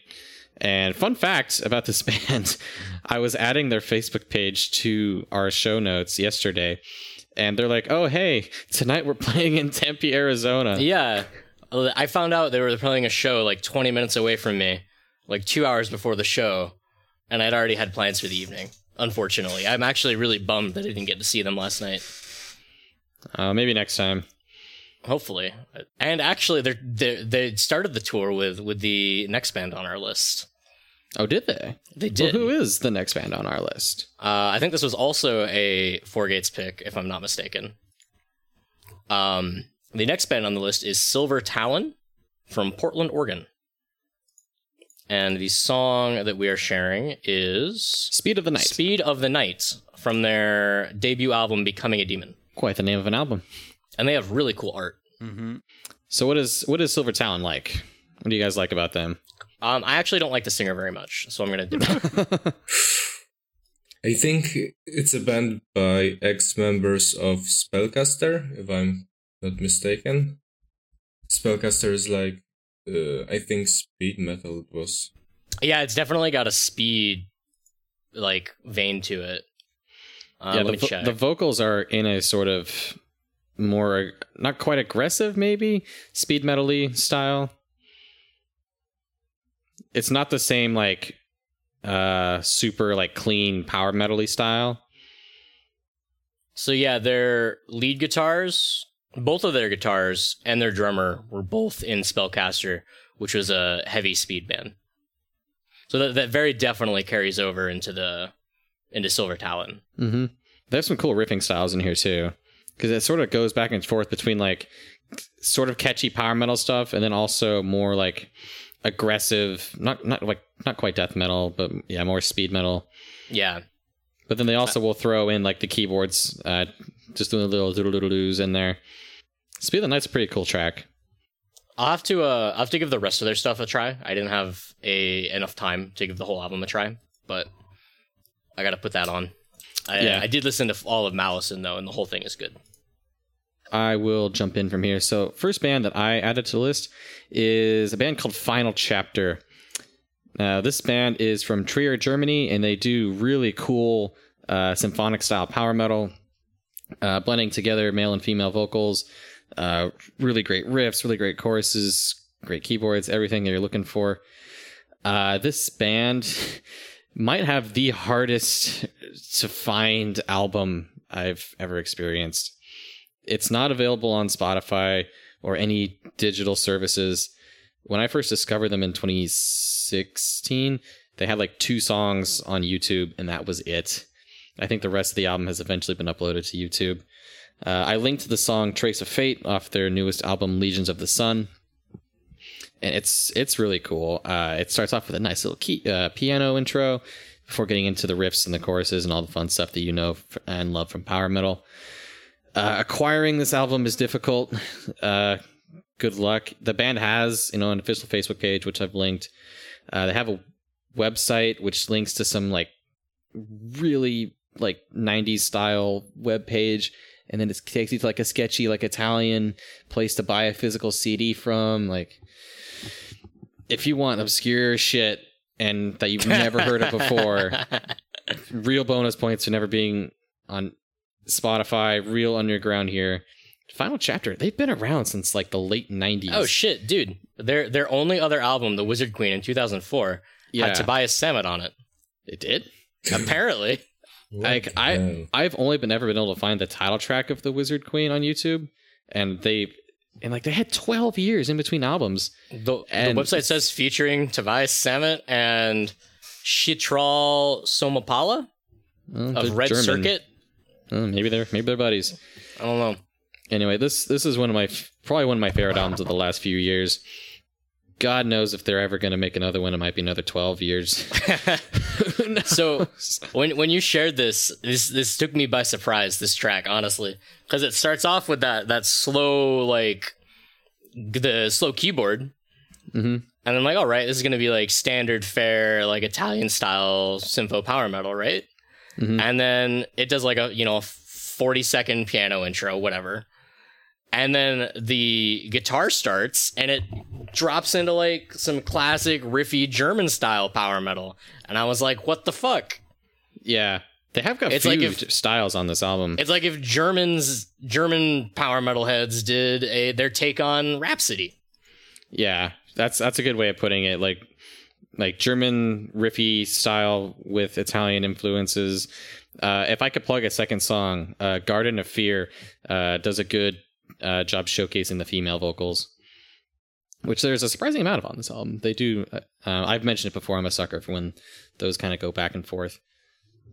And fun fact about this band, I was adding their Facebook page to our show notes yesterday, and they're like, oh hey, tonight we're playing in Tempe, Arizona. Yeah, I found out they were playing a show like 20 minutes away from me, like two hours before the show, and I'd already had plans for the evening. Unfortunately, I'm actually really bummed that I didn't get to see them last night. Uh, maybe next time. Hopefully, and actually, they they they started the tour with with the next band on our list. Oh, did they? They Well, did. who is the next band on our list? Uh, I think this was also a Four Gates pick, if I'm not mistaken. Um, the next band on the list is Silver Talon from Portland, Oregon. And the song that we are sharing is Speed of the Night. Speed of the Night from their debut album Becoming a Demon. Quite the name of an album. And they have really cool art. Mm-hmm. So what is what is Silver Talon like? What do you guys like about them? Um, I actually don't like the singer very much, so I'm gonna dip out. I think it's a band by ex-members of Spellcaster, if I'm not mistaken. Spellcaster is like, uh, I think speed metal it was. Yeah, it's definitely got a speed like vein to it. Uh, yeah, the, vo- the vocals are in a sort of more not quite aggressive, maybe speed metally style. It's not the same like uh super like clean power metally style. So yeah, their lead guitars, both of their guitars and their drummer were both in Spellcaster, which was a heavy speed band. So that that very definitely carries over into the into Silver Talon. Mm-hmm. There's some cool riffing styles in here too, because it sort of goes back and forth between like sort of catchy power metal stuff and then also more like aggressive, not not like not quite death metal, but yeah, more speed metal. Yeah. But then they also will throw in like the keyboards, uh, just doing a little doodle doodle doos in there. Speed of the Night's a pretty cool track. I'll have to uh I'll have to give the rest of their stuff a try. I didn't have a enough time to give the whole album a try, but I gotta put that on. I, Yeah. I did listen to all of Malison though, and the whole thing is good. I will jump in from here. So, first band that I added to the list is a band called Final Chapter. Now, this band is from Trier, Germany, and they do really cool uh, symphonic style power metal, uh, blending together male and female vocals. Uh, really great riffs, really great choruses, great keyboards, everything that you're looking for. Uh, this band might have the hardest to find album I've ever experienced. It's not available on Spotify or any digital services. When I first discovered them in 2016, they had like two songs on YouTube, and that was it. I think the rest of the album has eventually been uploaded to YouTube. Uh, I linked the song "Trace of Fate" off their newest album, "Legions of the Sun," and it's it's really cool. Uh, it starts off with a nice little key, uh, piano intro before getting into the riffs and the choruses and all the fun stuff that you know and love from power metal. Uh, acquiring this album is difficult. Uh, good luck. The band has, you know, an official Facebook page, which I've linked. Uh, they have a website which links to some like really like 90s style web page and then it takes you to like a sketchy like italian place to buy a physical cd from like if you want obscure shit and that you've never heard of before real bonus points for never being on Spotify, real underground here. Final chapter. They've been around since like the late nineties. oh shit, dude! Their their only other album, The Wizard Queen, in 2004, yeah, had Tobias Sammet on it. it did. Apparently, Like I. I've only been ever been able to find the title track of the Wizard Queen on YouTube, and they, and like they had twelve years in between albums. the, And- the website says featuring Tobias Sammet and Chitral Somapala Well, of Red German. Circuit. Oh, maybe they're maybe they're buddies. I don't know. Anyway, this this is one of my probably one of my favorite albums of the last few years. God knows if they're ever going to make another one. It might be another twelve years. So when when you shared this, this this took me by surprise. This track, honestly, because it starts off with that that slow like the slow keyboard, Mhm. and I'm like, all right, this is gonna be like standard fare, like Italian style sympho power metal, right? Mhm. And then it does like a you know a forty second piano intro, whatever. And then the guitar starts and it drops into like some classic riffy German style power metal. And I was like, what the fuck? Yeah, they have got It's few like if- styles on this album. It's like if Germans German power metal heads did a their take on Rhapsody. Yeah, that's that's a good way of putting it. Like like German riffy style with Italian influences. Uh, if I could plug a second song, uh, Garden of Fear uh, does a good uh, job showcasing the female vocals, which there's a surprising amount of on this album. They do. Uh, I've mentioned it before. I'm a sucker for when those kind of go back and forth.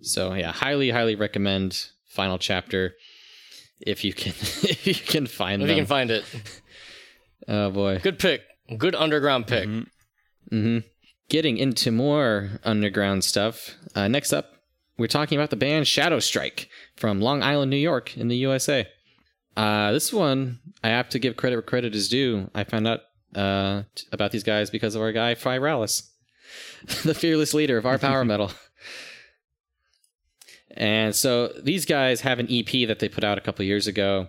So yeah, highly highly recommend Final Chapter if you can if you can find If them. you can find it. oh boy. Good pick. Good underground pick. Mhm. hmm Getting into more underground stuff. Uh, next up, we're talking about the band Shadow Strike from Long Island, New York, in the USA. Uh, this one, I have to give credit where credit is due. I found out uh, t- about these guys because of our guy, Fry Rallis, the fearless leader of our power metal. And so these guys have an EP that they put out a couple years ago,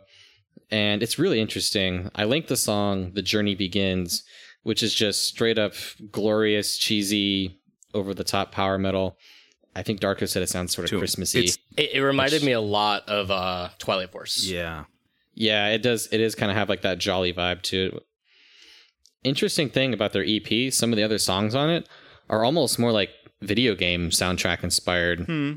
and it's really interesting. I linked the song "The Journey Begins," which is just straight up glorious, cheesy, over the top power metal. I think Darko said it sounds sort of Too. Christmassy. It, it reminded Which- me a lot of uh, Twilight Force. yeah. Yeah, it does. It is kind of have like that jolly vibe to it. Interesting thing about their EP, some of the other songs on it are almost more like video game soundtrack inspired. Hmm.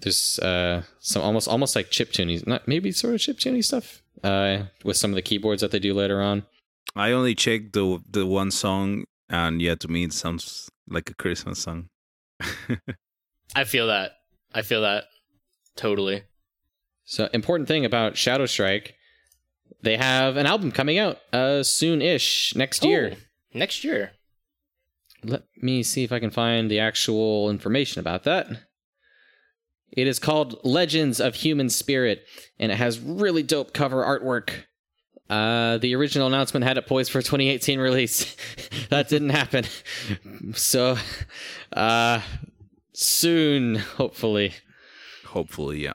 There's uh some almost almost like chip tuning, not maybe sort of chip tuning stuff. Uh, with some of the keyboards that they do later on. I only checked the the one song, and yeah, to me it sounds like a Christmas song. I feel that. I feel that totally. So important thing about Shadow Strike, they have an album coming out uh soon-ish next year. Oh, next year. Let me see if I can find the actual information about that. It is called Legends of Human Spirit, and it has really dope cover artwork. Uh, the original announcement had it poised for 2018 release. that didn't happen. So, uh, soon, hopefully. Hopefully, yeah.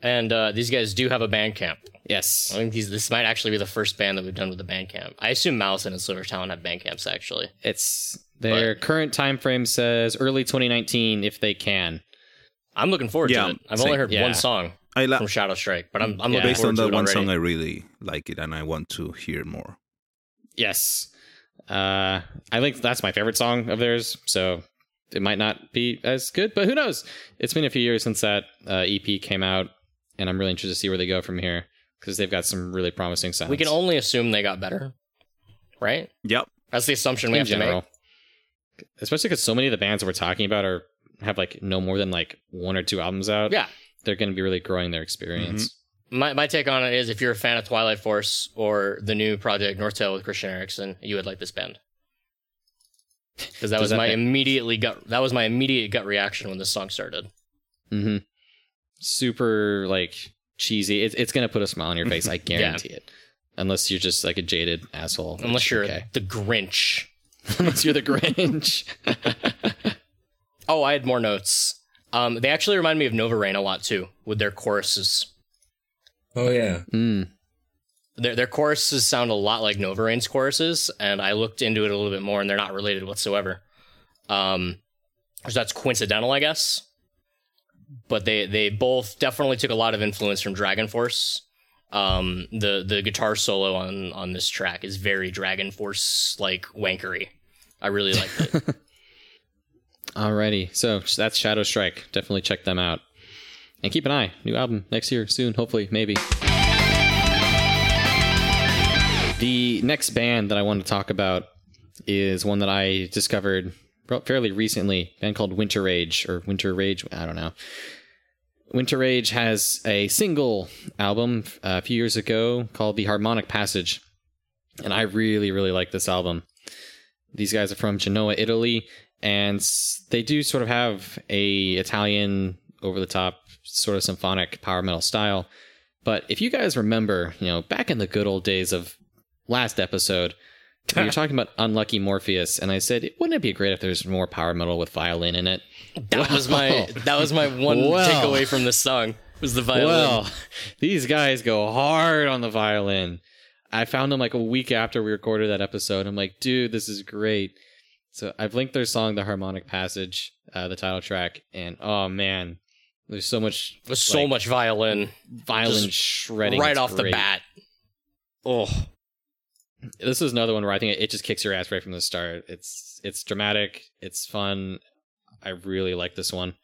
And uh, these guys do have a band camp. Yes. I think these, this might actually be the first band that we've done with a band camp. I assume Malison and Silver Talon have band camps actually. It's their current time frame says early 2019 if they can. I'm looking forward Yeah, to it. I've same. only heard Yeah. one song I like from Shadow Strike, but I'm, I'm Yeah. looking based forward on to that it one already. song. I really like it, and I want to hear more. Yes. Uh, I think that's my favorite song of theirs, so it might not be as good, but who knows? It's been a few years since that uh, EP came out, and I'm really interested to see where they go from here because they've got some really promising sounds. we can only assume they got better, right? Yep. That's the assumption we in have to general, make. especially because so many of the bands that we're talking about are have like no more than like one or two albums out. Yeah. they're going to be really growing their experience. My, my take on it is if you're a fan of Twilight Force or the new project Northtale with Christian Eriksson, you would like this band. Because that was that my make- immediately gut that was my immediate gut reaction when this song started. Mm-hmm. Super like cheesy. It's it's going to put a smile on your face. I guarantee it. Unless you're just like a jaded asshole. Unless you're okay. the Grinch. Unless you're the Grinch. Oh, I had more notes. Um, they actually remind me of Nova Rain a lot too, with their choruses. Oh yeah. mm. Their their choruses sound a lot like Nova Rain's choruses, and I looked into it a little bit more, and they're not related whatsoever. Um, so that's coincidental, I guess. But they they both definitely took a lot of influence from DragonForce. Um, the the guitar solo on on this track is very DragonForce like wankery. I really like it. Alrighty. So that's Shadow Strike. Definitely check them out. And keep an eye. New album next year, soon, hopefully, maybe. The next band that I want to talk about is one that I discovered fairly recently. Band called Winterage or Winterage. I don't know. Winterage has a single album uh, a few years ago called The Harmonic Passage. And I really, really like this album. These guys are from Genoa, Italy, and they do sort of have a Italian over the top sort of symphonic power metal style. But if you guys remember, you know, back in the good old days of last episode, were talking about Unlucky Morpheus, and I said, wouldn't it be great if there's more power metal with violin in it? That was my that was my one Well. takeaway from the song was the violin. Well, these guys go hard on the violin. I found them like a week after we recorded that episode. I'm like, dude, this is great. So I've linked their song, The Harmonic Passage, uh, the title track, and oh man, there's so much There's so much violin violin just shredding right It's off the bat. Oh, This is another one where I think it, it just kicks your ass right from the start. It's it's dramatic, it's fun. I really like this one.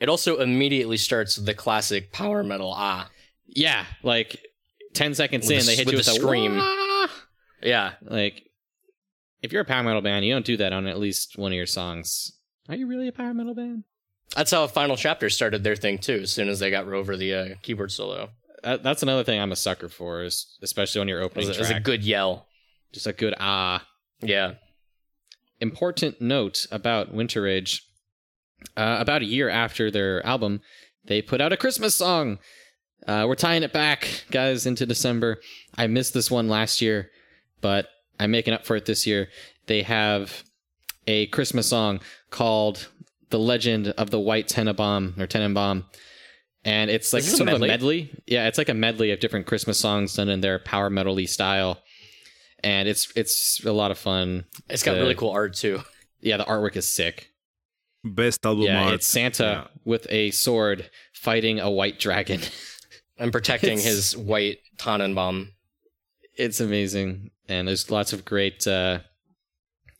it also immediately starts with the classic power metal ah. Yeah, like ten seconds With in, the- they hit with you with a scream. "Wah!" Yeah, Like, if you're a power metal band, you don't do that on at least one of your songs. Are you really a power metal band? that's how Final Chapter started their thing too. As soon as they got over the uh, keyboard solo, that's another thing I'm a sucker for, is especially when you're opening was, a, it was track. a good yell. just a good ah. Yeah, Important note about Winterage. Uh, about a year after their album, they put out a Christmas song. Uh, we're tying it back, guys, into December. I missed this one last year, but I'm making up for it this year. They have a Christmas song called "The Legend of the White Tannenbaum" or Tannenbaum. And it's like Is this a sort of a medley? medley. Yeah, it's like a medley of different Christmas songs done in their power metal-y style, and it's it's a lot of fun. It's got The- really cool art too. Yeah, the artwork is sick. Best album yeah, art. it's Santa Yeah. with a sword fighting a white dragon. And protecting It's- his white Tannenbaum. it's amazing, and there's lots of great uh,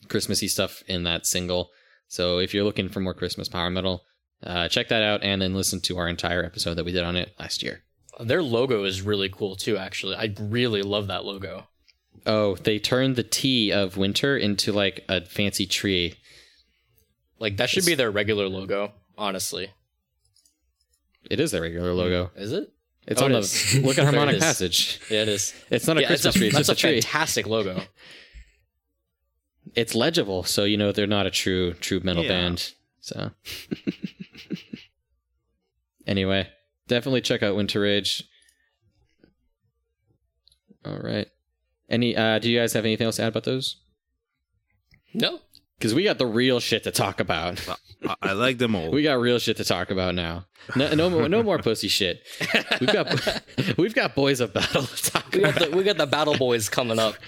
Christmassy stuff in that single. So if you're looking for more Christmas power metal, uh, check that out, and then listen to our entire episode that we did on it last year. Their logo is really cool too, actually. I really love that logo. Oh, they turned the T of winter into like a fancy tree. Like that should be their regular logo, honestly. It is their regular logo. Is it? It's Oh, on it the look at Harmonic. Passage. Yeah, it is. It's not a yeah, Christmas it's a, tree. It's that's just a, a tree. fantastic logo. It's legible, so you know they're not a true true metal Yeah. band. So anyway, definitely check out Winterage. All right. Any? uh Do you guys have anything else to add about those? No, Because we got the real shit to talk about. I, I like them all. We got real shit to talk about now. No, no more, no more pussy shit. We've got, we've got boys of battle to talk we got about. the we got the Battle Boys coming up.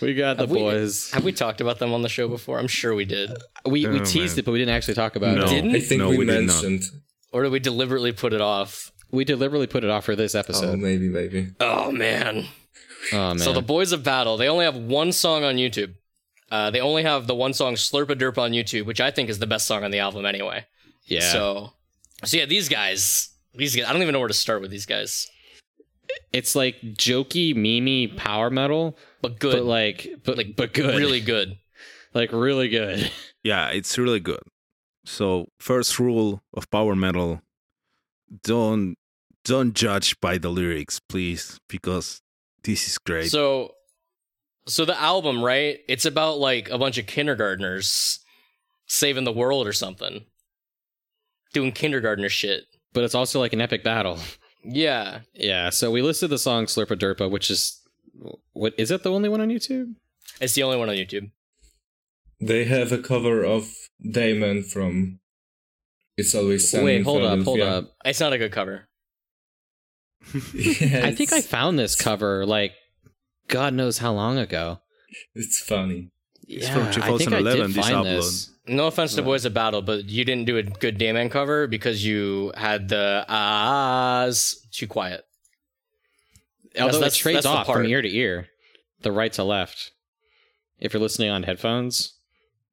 We got the Have we- boys. Have we talked about them on the show before? I'm sure we did. We we Oh, teased man. it, but we didn't actually talk about No. it. Didn't? I think No, we, we did not. mentioned. Or did we deliberately put it off? We deliberately put it off for this Oh, episode. maybe, maybe. Oh man. Oh, man. So the Boys of Battle, they only have one song on YouTube. Uh, they only have the one song "Slurp a Derp" on YouTube, which I think is the best song on the album anyway. yeah. So, so yeah, these guys, these guys, I don't even know where to start with these guys, it's like jokey, memey power metal, but good, but like, but Like, but good, really good. like really good. Yeah, it's really good. So first rule of power metal: don't don't judge by the lyrics, please, because this is great. So, so the album, right? It's about like a bunch of kindergartners saving the world or something, doing kindergartner shit. But it's also like an epic battle. Yeah, Yeah. So we listed the song "Slurpa Derpa," which is what is it the only one on YouTube? it's the only one on YouTube. They have a cover of Dayman from It's Always Sunny Wait, hold up, hold Philadelphia. up. It's not a good cover. Yeah, I think I found this cover like God knows how long ago. It's funny. It's yeah, from I think I 2011, did this find upload. this. No offense to Right. Boys of Battle, but you didn't do a good Dayman cover because you had the ahs too quiet. Although that's- it trades that's the off from ear to ear, the right to left. If you're listening on headphones,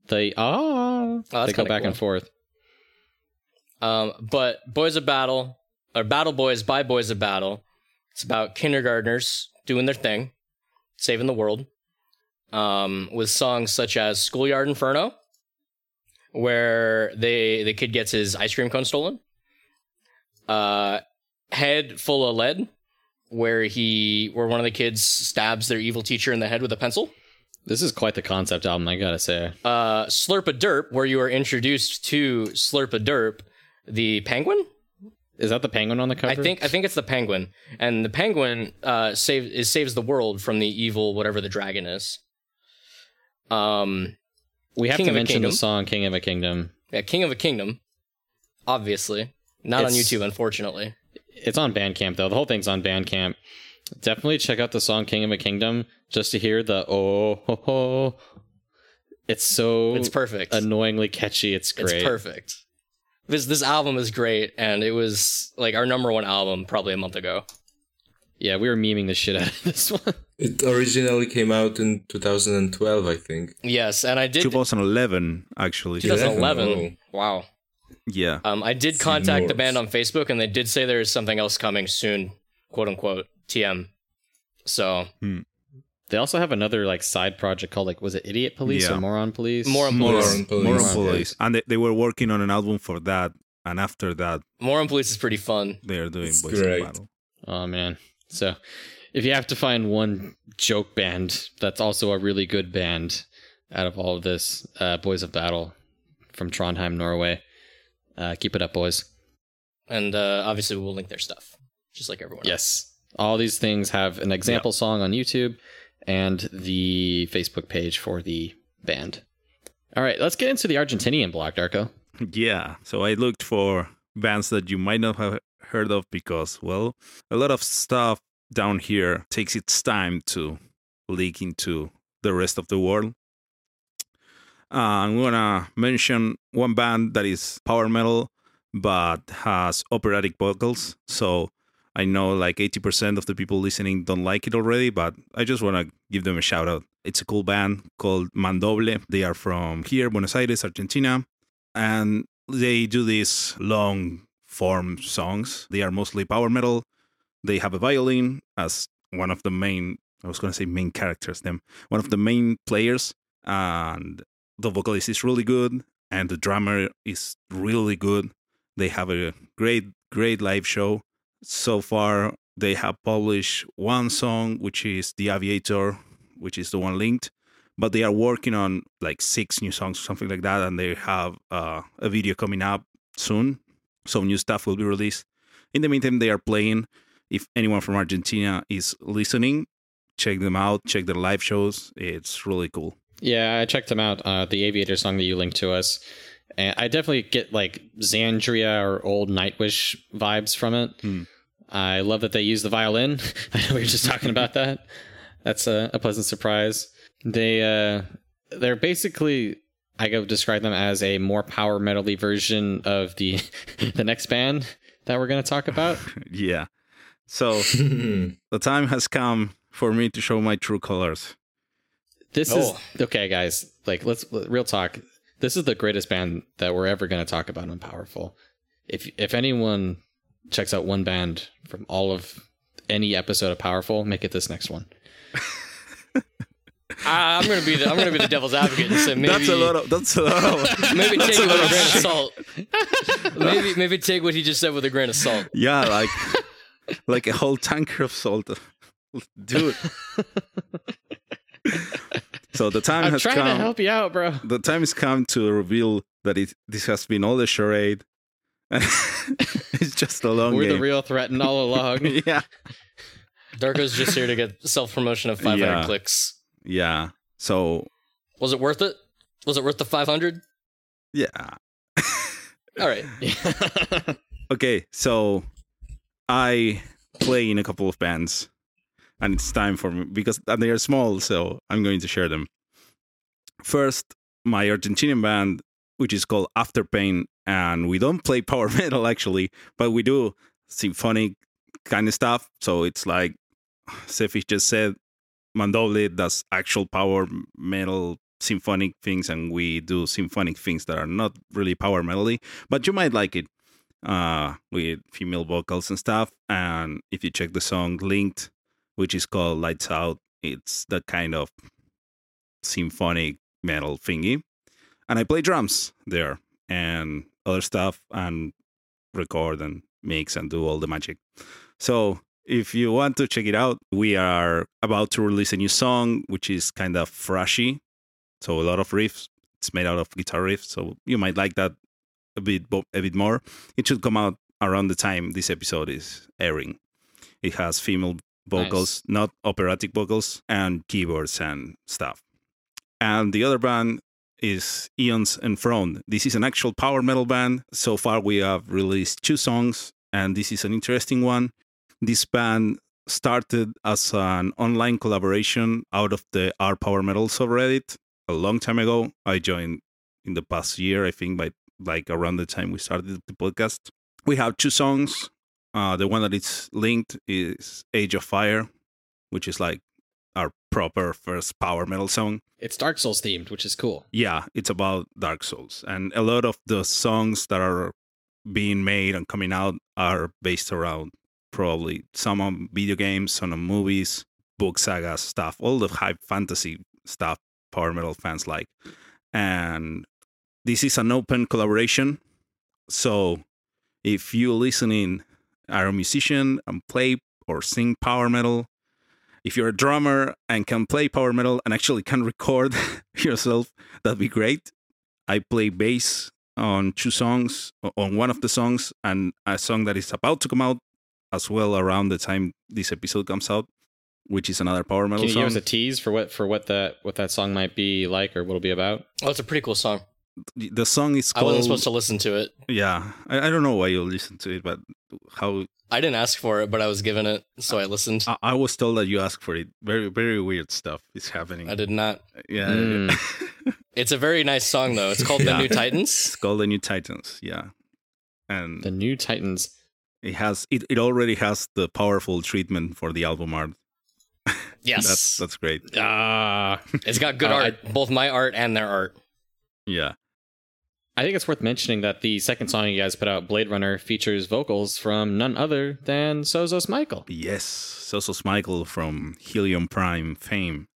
they ah that's they go back cool. and forth. Um, but Boys of Battle, or Battle Boys by Boys of Battle, it's about kindergartners doing their thing, saving the world, um, with songs such as Schoolyard Inferno, where they the kid gets his ice cream cone stolen, uh, Head Full of Lead, where he where one of the kids stabs their evil teacher in the head with a pencil. This is quite the concept album, I gotta say. uh, Slurp a Derp, where you are introduced to Slurp a Derp, the penguin. Is that the penguin on the cover? I think I think it's the penguin, and the penguin uh, save is saves the world from the evil whatever the dragon is. Um, we have King to mention the song "King of a Kingdom." yeah, King of a Kingdom, obviously not on YouTube, unfortunately. It's on Bandcamp though. The whole thing's on Bandcamp. Definitely check out the song "King of a Kingdom" just to hear the oh ho ho. It's so It's perfect. annoyingly catchy. It's great. It's perfect. This this album is great, and it was like our number one album probably a month ago. Yeah, we were memeing the shit out of this one. It originally came out in 2012, I think. Yes, and I did 2011, actually. 2011. Wow. Yeah. Um, I did See contact the band on Facebook, and they did say there is something else coming soon, quote unquote, TM. So They also have another like side project called like was it Idiot Police Yeah. or Moron Police? Moron Moron Police. Police. Moron Police. And they, they were working on an album for that. And after that, Moron Police is pretty fun. they are doing It's Boys of great. Battle. Oh man. So if you have to find one joke band that's also a really good band out of all of this, uh, Boys of Battle from Trondheim, Norway. Uh, keep it up, boys. And uh, obviously, we'll link their stuff, just like everyone else. Yes. All these things have an example song on YouTube and the Facebook page for the band. All right, let's get into the Argentinian block, Darko. Yeah. So I looked for bands that you might not have heard of because, well, a lot of stuff down here takes its time to leak into the rest of the world. Uh, I'm gonna mention one band that is power metal but has operatic vocals. So I know like 80% of the people listening don't like it already, but I just want to give them a shout out. It's a cool band called Mandoble. They are from here, Buenos Aires, Argentina, and they do these long form songs. They are mostly power metal. They have a violin as one of the main, I was going to say main characters, them, one of the main players. And the vocalist is really good, and the drummer is really good. They have a great, great live show. So far, they have published one song, which is The Aviator, which is the one linked. But they are working on like six new songs, something like that, and they have uh, a video coming up soon. So new stuff will be released. In the meantime, they are playing. If anyone from Argentina is listening, check them out. Check their live shows. It's really cool. Yeah, I checked them out. Uh, the Aviator song that you linked to us, and I definitely get like Xandria or old Nightwish vibes from it. Hmm. I love that they use the violin. I know we were just talking about that. That's a, a pleasant surprise. They uh, they're basically I go describe them as a more power metally version of the the next band that we're going to talk about. Yeah. So the time has come for me to show my true colors. This Oh. is okay, guys. Like, let's real talk. This is the greatest band that we're ever going to talk about on Powerful. If if anyone checks out one band from all of any episode of Powerful, make it this next one. I- I'm gonna be the I'm gonna be the devil's advocate and say maybe that's a lot of that's a lot of maybe take a it with a of grain of salt. maybe maybe take what he just said with a grain of salt. Yeah, like like a whole tanker of salt. Dude. so the time I'm has trying to come. help you out, bro. The time has come to reveal that it this has been all a charade. it's just a long We're game. the real threat and all along. yeah. Darko's just here to get self promotion of 500 Yeah. clicks. Yeah. So Was it worth it? Was it worth the 500? yeah. All right. Okay, so I play in a couple of bands, and it's time for me because they are small, so I'm going to share them. First, my Argentinian band, which is called After Pain, and we don't play power metal actually, but we do symphonic kind of stuff. So it's like Sefi just said, Mandoble does actual power metal symphonic things, and we do symphonic things that are not really power metally, but you might like it uh, with female vocals and stuff. And if you check the song Linked, which is called Lights Out, it's that kind of symphonic metal thingy. And I play drums there and other stuff and record and mix and do all the magic. So if you want to check it out, we are about to release a new song, which is kind of thrashy. So a lot of riffs. It's made out of guitar riffs. So you might like that a bit a bit more. It should come out around the time this episode is airing. It has female vocals, not operatic vocals, and keyboards and stuff. And the other band is Eons Enthroned. This is an actual power metal band. So far, we have released two songs, and this is an interesting one. This band started as an online collaboration out of the R Power Metal subreddit a long time ago. I joined in the past year, I think, by like around the time we started the podcast. We have two songs. Uh, the one that is linked is Age of Fire, which is like our proper first power metal song. It's Dark Souls themed, which is cool. Yeah, it's about Dark Souls. And a lot of the songs that are being made and coming out are based around probably some on video games, some on movies, book sagas stuff, all the high fantasy stuff power metal fans like. And this is an open collaboration. So if you listening are a musician and play or sing power metal, if you're a drummer and can play power metal and actually can record yourself, that'd be great. I play bass on two songs, on one of the songs, and a song that is about to come out as well around the time this episode comes out, which is another power metal Can you song. give us a tease for what for what that what that song might be like or what it'll be about? Oh, it's a pretty cool song. The song is I called. wasn't supposed to listen to it. Yeah, I, I don't know why you listen to it, but how I didn't ask for it, but I was given it, so I listened. I, I was told that you asked for it. Very very weird stuff is happening. I did not. Yeah, Mm. It's a very nice song, though. It's called Yeah. The New Titans. it's called the New Titans. Yeah, and The New Titans. it has it, it already has the powerful treatment for the album art. Yes. That's that's great. Ah, it's got good Uh, art, both my art and their art. Yeah, I think it's worth mentioning that the second song you guys put out, Blade Runner, features vocals from none other than Sozos Michael. yes. Sozos Michael from Helion Prime fame,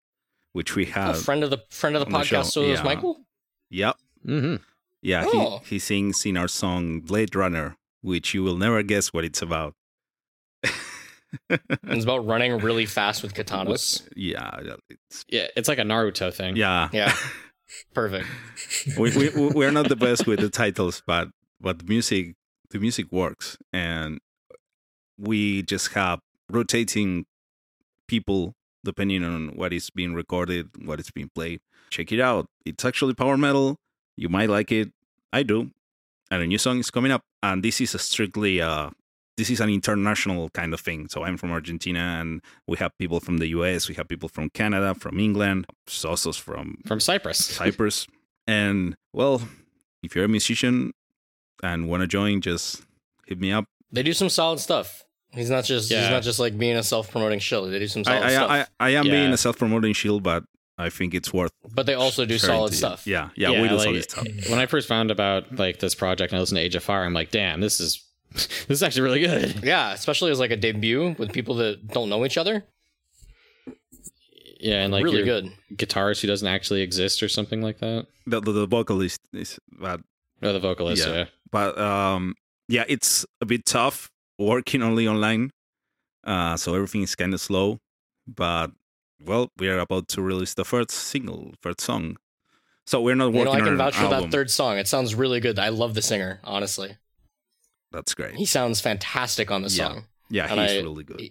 which we have. A friend of the friend of the on the show, podcast, so is yeah. Michael. Yep. Mm-hmm. Yeah, Oh. he, he sings in our song Blade Runner, which you will never guess what it's about. It's about running really fast with katanas. yeah, it's, Yeah, it's like a Naruto thing. yeah. Yeah. Perfect. we, we we're not the best with the titles, but but music the music works, and we just have rotating people depending on what is being recorded, what is being played. Check it out. It's actually power metal. You might like it. I do. And a new song is coming up, and this is a strictly uh this is an international kind of thing. So I'm from Argentina, and we have people from the U.S., we have people from Canada, from England, Sozos from From Cyprus. Cyprus. And well, if you're a musician and want to join, just hit me up. They do some solid stuff. He's not just he's not just like being a self promoting shill. They do some I, solid I, stuff. I, I am Yeah. being a self-promoting shield, but I think it's worth. but they also do solid stuff. Yeah, yeah, Yeah, we do like- solid stuff. When I first found about like this project and I listened to Age of Fire, I'm like, damn, this is this is actually really good. Yeah, especially as like a debut with people that don't know each other. Yeah, and like really your good. guitarist who doesn't actually exist or something like that. The, the, the vocalist is bad, Or the vocalist, Yeah. yeah. but um, yeah, it's a bit tough working only online. Uh, so everything is kind of slow, but well, we are about to release the first single, first song. So we're not working. You know, I on can an vouch for album. that third song. It sounds really good. I love the singer, honestly. That's great. He sounds fantastic on the Yeah. song. Yeah, and he's I- really good.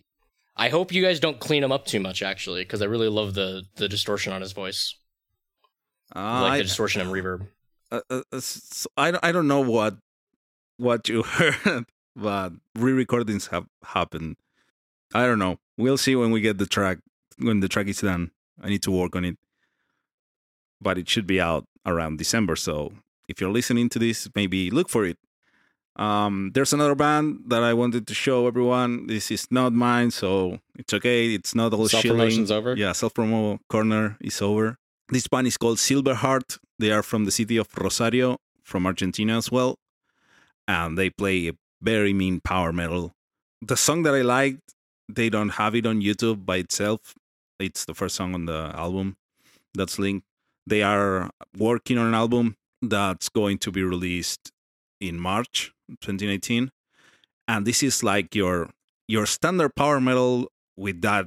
I hope you guys don't clean him up too much, actually, because I really love the the distortion on his voice, Uh, like I- the distortion and reverb. uh, uh, s- I don't, I don't know what what you heard, but re-recordings have happened. I don't know. We'll see when we get the track when the track is done. I need to work on it, but it should be out around December. So if you're listening to this, maybe look for it. Um, there's another band that I wanted to show everyone. This is not mine, so it's okay. It's not all Self promotion's over. Yeah, self promo corner is over. This band is called Silverheart. They are from the city of Rosario, from Argentina as well. And they play a very mean power metal. The song that I liked, they don't have it on YouTube by itself. It's the first song on the album that's linked. They are working on an album that's going to be released in March 2019. And this is like your your standard power metal with that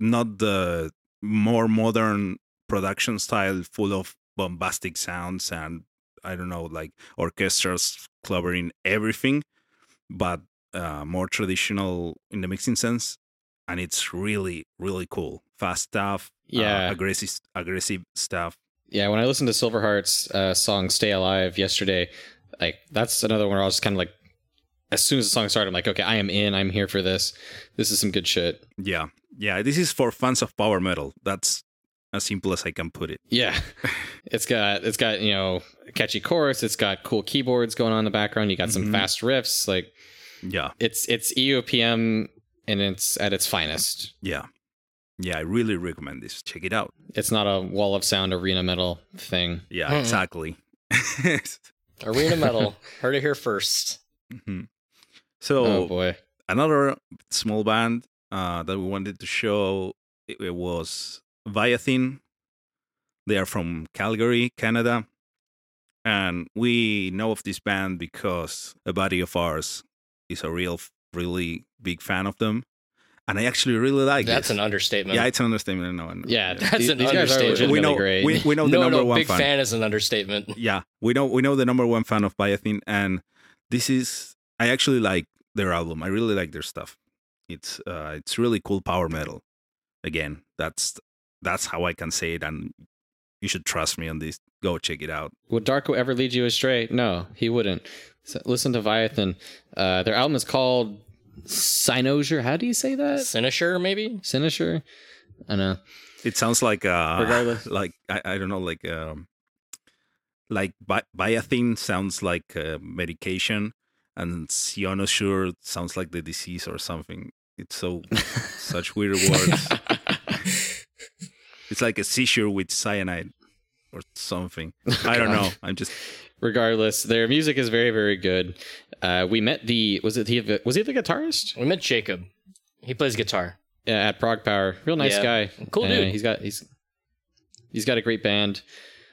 not the more modern production style full of bombastic sounds and I don't know like orchestras covering everything, but uh, more traditional in the mixing sense, and it's really really cool. Fast stuff, uh, Yeah. aggressive aggressive stuff. Yeah, when I listened to Silverheart's uh, song "Stay Alive" yesterday, like that's another one where I was kind of like, as soon as the song started, I'm like, okay, I am in. I'm here for this. This is some good shit. Yeah, yeah. This is for fans of power metal. That's as simple as I can put it. Yeah, it's got it's got you know a catchy chorus. It's got cool keyboards going on in the background. You got some Mhm. fast riffs. Like Yeah, it's it's EOPM and it's at its finest. yeah, yeah. I really recommend this. Check it out. It's not a wall of sound arena metal thing. Yeah, exactly. Arena Metal. Heard it here first. Mhm. So oh boy. another small band uh, that we wanted to show it, it was Viathyn. They are from Calgary, Canada, and we know of this band because a buddy of ours is a real, really big fan of them, and I actually really like that. That's this. an understatement. yeah, it's an understatement. I know. I know. Yeah, That's these, an these guys are understatement. we know. great. We, we know the no, number no, one big fan. fan is an understatement. Yeah, we know we know the number one fan of Viathyn, and this is I actually like their album. I really like their stuff. It's uh, it's really cool power metal. Again, that's that's how I can say it, and You should trust me on this. Go check it out. Would Darko ever lead you astray? No, he wouldn't. So listen to Viathyn. Uh, their album is called Cynosure. How do you say that? Sinisher, maybe? Cynosure? I know. It sounds like uh Regardless. like I, I don't know like um like bi- Biathine sounds like uh, medication and Cynosure sounds like the disease or something. It's so such weird words. It's like a seizure with cyanide or something. I don't know. I'm just Regardless, their music is very, very good. Uh, we met the was it he was he the guitarist We met Jacob. He plays guitar. yeah, at Prog Power? Real nice Yeah. guy. Cool Uh, dude. he's got he's he's got a great band.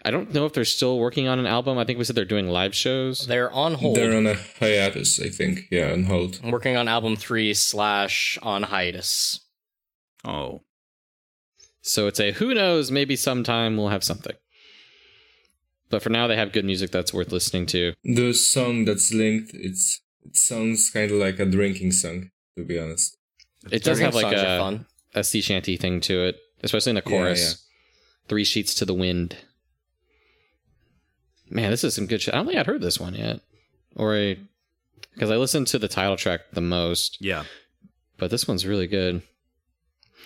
I don't know if they're still working on an album. I think we said they're doing live shows. They're on hold. They're on a hiatus, I think. Yeah, on hold. working on album three slash on hiatus. oh So it's a who knows, maybe sometime we'll have something. But for now, they have good music that's worth listening to. The song that's linked, it's it sounds kind of like a drinking song, to be honest. It does have like a, fun. a sea shanty thing to it, especially in the chorus. yeah. Three sheets to the wind. Man, this is some good shit. I don't think I'd heard this one yet, or a because I listened to the title track the most, yeah. but this one's really good.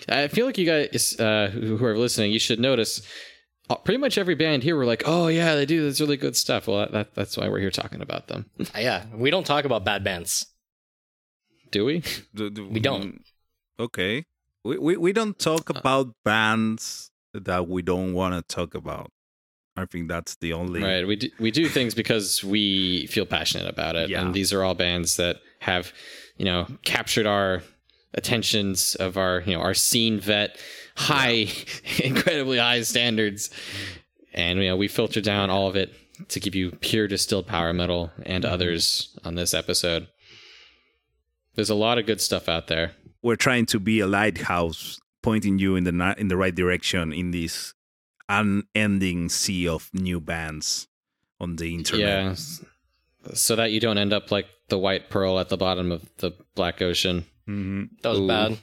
I feel like you guys uh, who who are listening, you should notice. Uh, Pretty much every band here were like, "Oh yeah, they do this really good stuff." Well, that, that that's why we're here talking about them. Uh, yeah, we don't talk about bad bands. Do we? Do- do- We don't. Okay. We we, we don't talk Uh. about bands that we don't want to talk about. I think that's the only Right. We do, we do things because we feel passionate about it. Yeah. And these are all bands that have, you know, captured our attentions of our, you know, our scene vet high, incredibly high standards. And, you know, we filter down all of it to give you pure distilled power metal and Mm-hmm. others on this episode. There's a lot of good stuff out there. we're trying to be a lighthouse pointing you in the in the right direction in this unending sea of new bands on the internet. Yeah. So that you don't end up like the white pearl at the bottom of the Black Ocean. hmm That was Ooh. bad.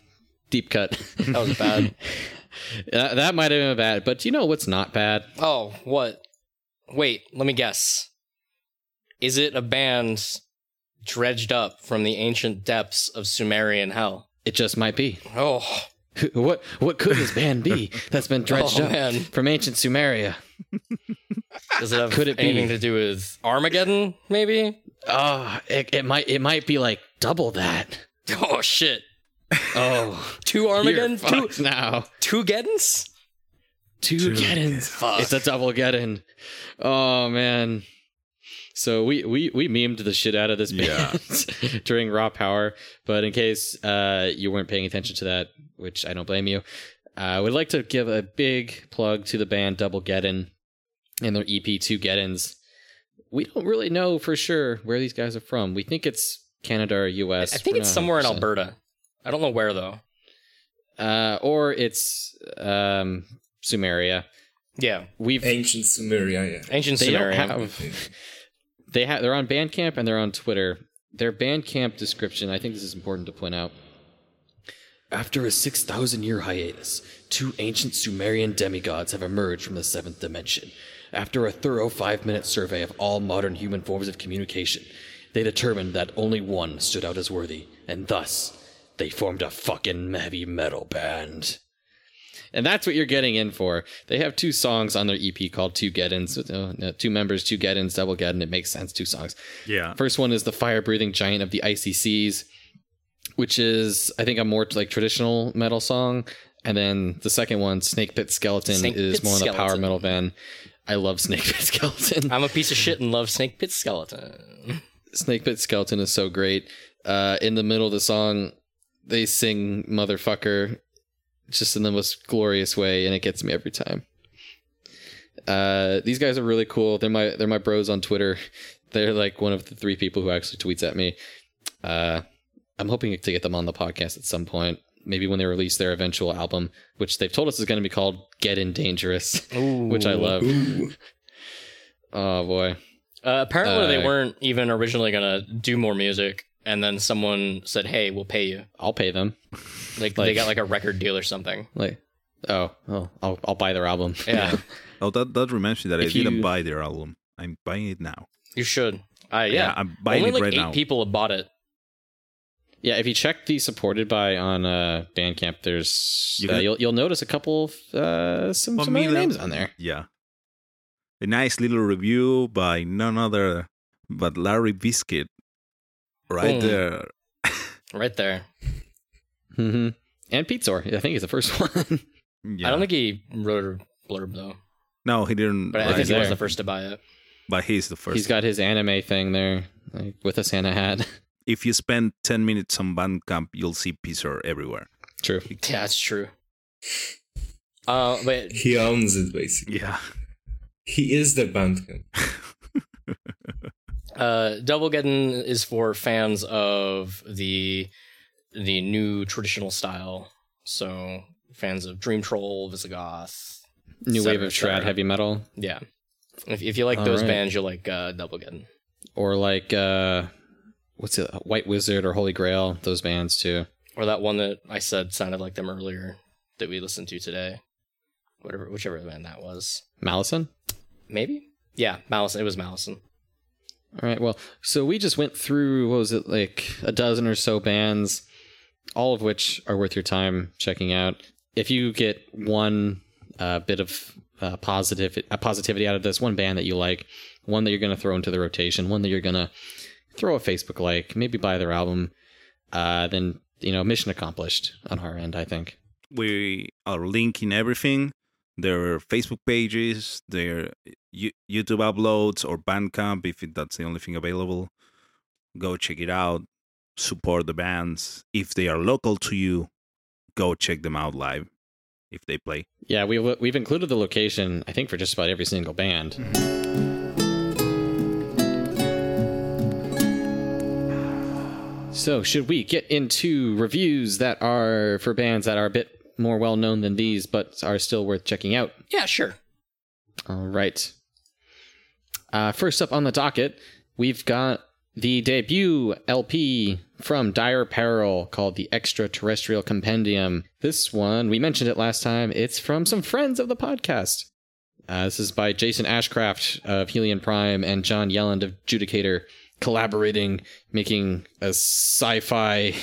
Deep cut. That was bad. that, that might have been bad, but you know what's not bad? Oh, what? Wait, let me guess. Is it a band dredged up from the ancient depths of Sumerian hell? It just might be. Oh, What what could this band be that's been dredged Oh, up man. from ancient Sumeria? does it have Could it be? anything to do with Armageddon? Maybe. Oh, it, it might it might be like double that. Oh shit! Oh, Two you're Armageddon, two fucked now. two Geddons. Two Geddons. Fuck. It's a double Geddon. Oh man. So we we we memed the shit out of this Yeah. band during Raw Power, but in case uh, you weren't paying attention to that, which I don't blame you, uh, I would like to give a big plug to the band Double Geddon and their EP Two Geddons. We don't really know for sure where these guys are from. We think it's Canada or US. I think We're it's somewhere in 100%. Alberta. I don't know where though. uh, or it's um, Sumeria. Yeah, We've Ancient Sumeria, yeah. ancient Sumeria. they don't have they have they're on bandcamp and they're on twitter their bandcamp description i think this is important to point out after a 6000 year hiatus two ancient sumerian demigods have emerged from the seventh dimension after a thorough five minute survey of all modern human forms of communication they determined that only one stood out as worthy and thus they formed a fucking heavy metal band and that's what you're getting in for. They have two songs on their EP called Two Geddons. Uh, no, two members, two Geddons, double Geddon. It makes sense. Two songs. Yeah. First one is the Fire Breathing Giant of the Icy Seas, which is, I think, a more like traditional metal song. And then the second one, Snake Pit Skeleton, Snake is Pit more in the power metal band. I love Snake Pit Skeleton. I'm a piece of shit and love Snake Pit Skeleton. Snake Pit Skeleton is so great. Uh, in the middle of the song, they sing "motherfucker" just in the most glorious way, and it gets me every time. Uh, these guys are really cool. They're my they're my bros on Twitter. They're like one of the three people who actually tweets at me. Uh, I'm hoping to get them on the podcast at some point. Maybe when they release their eventual album, which they've told us is going to be called "Get In Dangerous," which I love. Ooh. Oh boy, Uh, apparently, they Uh, weren't even originally gonna do more music, and then someone said, "Hey, we'll pay you." I'll pay them. Like, they got like a record deal or something. Like Oh, oh I'll I'll buy their album. Yeah, Oh, that that reminds me that I didn't you- buy their album. I'm buying it now. you should. Uh, yeah, I'm buying only it like right eight now. people have bought it. Yeah, if you check the supported by on uh, Bandcamp, there's you uh, you'll you'll notice a couple of uh, some Well, familiar me, names on there. Yeah. A nice little review by none other but Larry Biscuit. Right Boom. there. Right there. Mm-hmm. And Pete Zor, I think he's the first one. Yeah. I don't think he wrote a blurb though, No, he didn't. but I think he it, was the first to buy it. but he's the first. he's got his anime thing there, like with a Santa hat. if you spend 10 minutes on Bandcamp, you'll see Pizzer everywhere. True. Yeah, that's true. Uh, but He owns it basically. Yeah. He is the Bandcamp. uh, Doublegeddon is for fans of the the new traditional style. So fans of Dream Troll, Visigoth, New wave of trad heavy metal, yeah. If if you like All those right. bands, you'll like uh, Doublegeddon. or like uh, what's it, White Wizzard or Holy Grail, those bands too. Or that one that I said sounded like them earlier that we listened to today. Whatever, whichever band that was. Malison. Maybe. Yeah, Malison. It was Malison. All right. Well, so we just went through what was it like a dozen or so bands, all of which are worth your time checking out. If you get one uh, bit of uh, positive uh, positivity out of this, one band that you like, one that you're going to throw into the rotation, one that you're going to throw a Facebook like, maybe buy their album, uh, then you know mission accomplished on our end. I think. We are linking everything their Facebook pages, their YouTube uploads, or Bandcamp if that's the only thing available. Go check it out. Support the bands. If they are local to you, go check them out live if they play. Yeah, we we've included the location. I think for just about every single band. Mm-hmm. So, should we get into reviews that are for bands that are a bit more well known than these, but are still worth checking out? Yeah, sure. All right. Uh, first up on the docket, we've got the debut LP from Dire Peril called the Extraterrestrial Compendium. This one, we mentioned it last time, it's from some friends of the podcast. Uh, this is by Jason Ashcraft of Helion Prime and John Yelland of Judicator collaborating, making a sci fi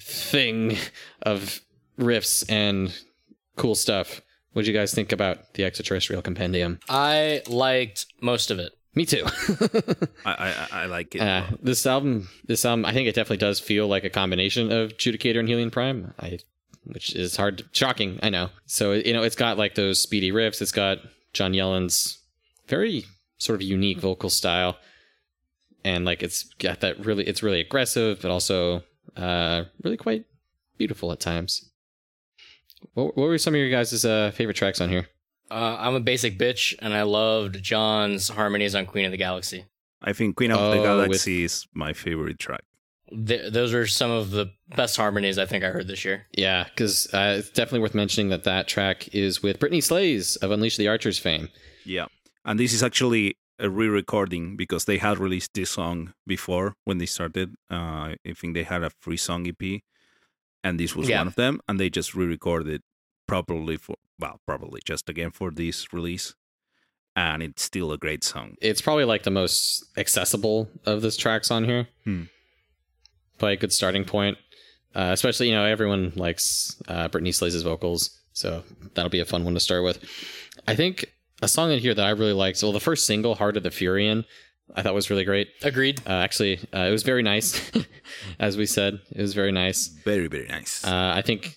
thing of riffs and cool stuff. What do you guys think about the Extraterrestrial Compendium? I liked most of it. Me too. I I, I like it. uh, this album, this album, I think it definitely does feel like a combination of Judicator and Helion Prime. I, which is hard, shocking. I know. So you know, it's got like those speedy riffs. It's got John Yelland's very sort of unique vocal style, and like it's got that really, it's really aggressive, but also uh, really quite beautiful at times. What, what were some of your guys' uh, favorite tracks on here? Uh, I'm a basic bitch, and I loved John's harmonies on Queen of the Galaxy. I think Queen of the Oh, with- Galaxy is my favorite track. Th- those are some of the best harmonies I think I heard this year. Yeah, because uh, it's definitely worth mentioning that that track is with Brittney Slayes of Unleash the Archers fame. Yeah. And this is actually a re-recording because they had released this song before when they started. Uh, I think they had a free song EP, and this was Yeah. one of them. And they just re-recorded probably for well, probably just again for this release, and it's still a great song. It's probably like the most accessible of the tracks on here. Hmm. Probably a good starting point. Uh, especially, you know, everyone likes uh, Brittney Slayes' vocals, so that'll be a fun one to start with. I think a song in here that I really liked. Well, the first single, "Heart of the Furyan," I thought was really great. Agreed. Uh, actually, uh, it was very nice, as we said. It was very nice. Very very nice. Uh, I think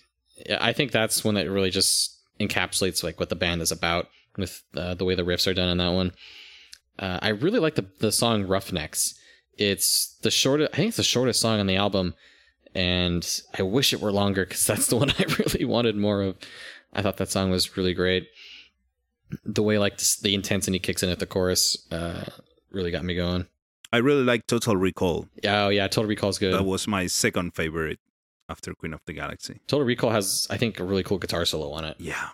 I think that's one that really just encapsulates like what the band is about with uh, the way the riffs are done in that one. Uh, I really like the the song Roughnecks. It's the shortest. I think it's the shortest song on the album, and I wish it were longer because that's the one I really wanted more of. I thought that song was really great. The way like the intensity kicks in at the chorus uh, really got me going. I really like Total Recall. Oh yeah, Total Recall's good. That was my second favorite after Queen of the Galaxy. Total Recall has I think a really cool guitar solo on it. Yeah,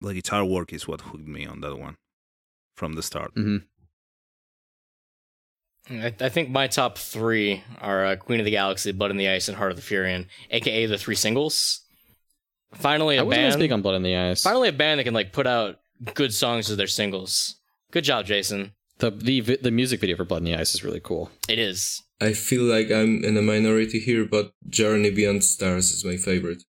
the guitar work is what hooked me on that one from the start. hmm I, I think my top three are uh, Queen of the Galaxy, Blood in the Ice, and Heart of the Furyan, aka the three singles. Finally, I a wasn't as band. big on Blood in the Eyes. finally, a band that can like put out good songs as their singles. Good job, Jason. The the the music video for Blood in the Ice is really cool. It is. I feel like I'm in a minority here, but Journey Beyond Stars is my favorite.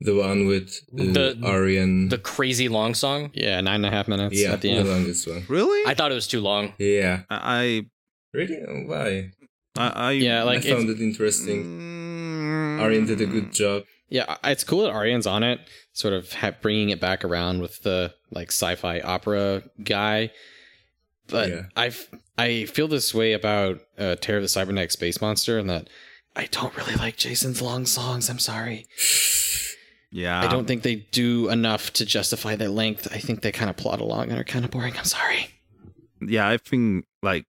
The one with uh, The- Arjen. The crazy long song. Yeah, nine and a half minutes yeah, at the the end. longest one. Really? I thought it was too long. Yeah. I Really? Why? I, I Yeah, like I found it interesting. Mm, Arjen did a good job. yeah, it's cool that Arjen's on it, sort of ha- bringing it back around with the like sci-fi opera guy. But Yeah. I I feel this way about uh, Terror of the Cybernetic Space Monster, and that I don't really like Jason's long songs. I'm sorry. Yeah, I don't think they do enough to justify their length. I think they kind of plot along and are kind of boring. I'm sorry. yeah, I think like,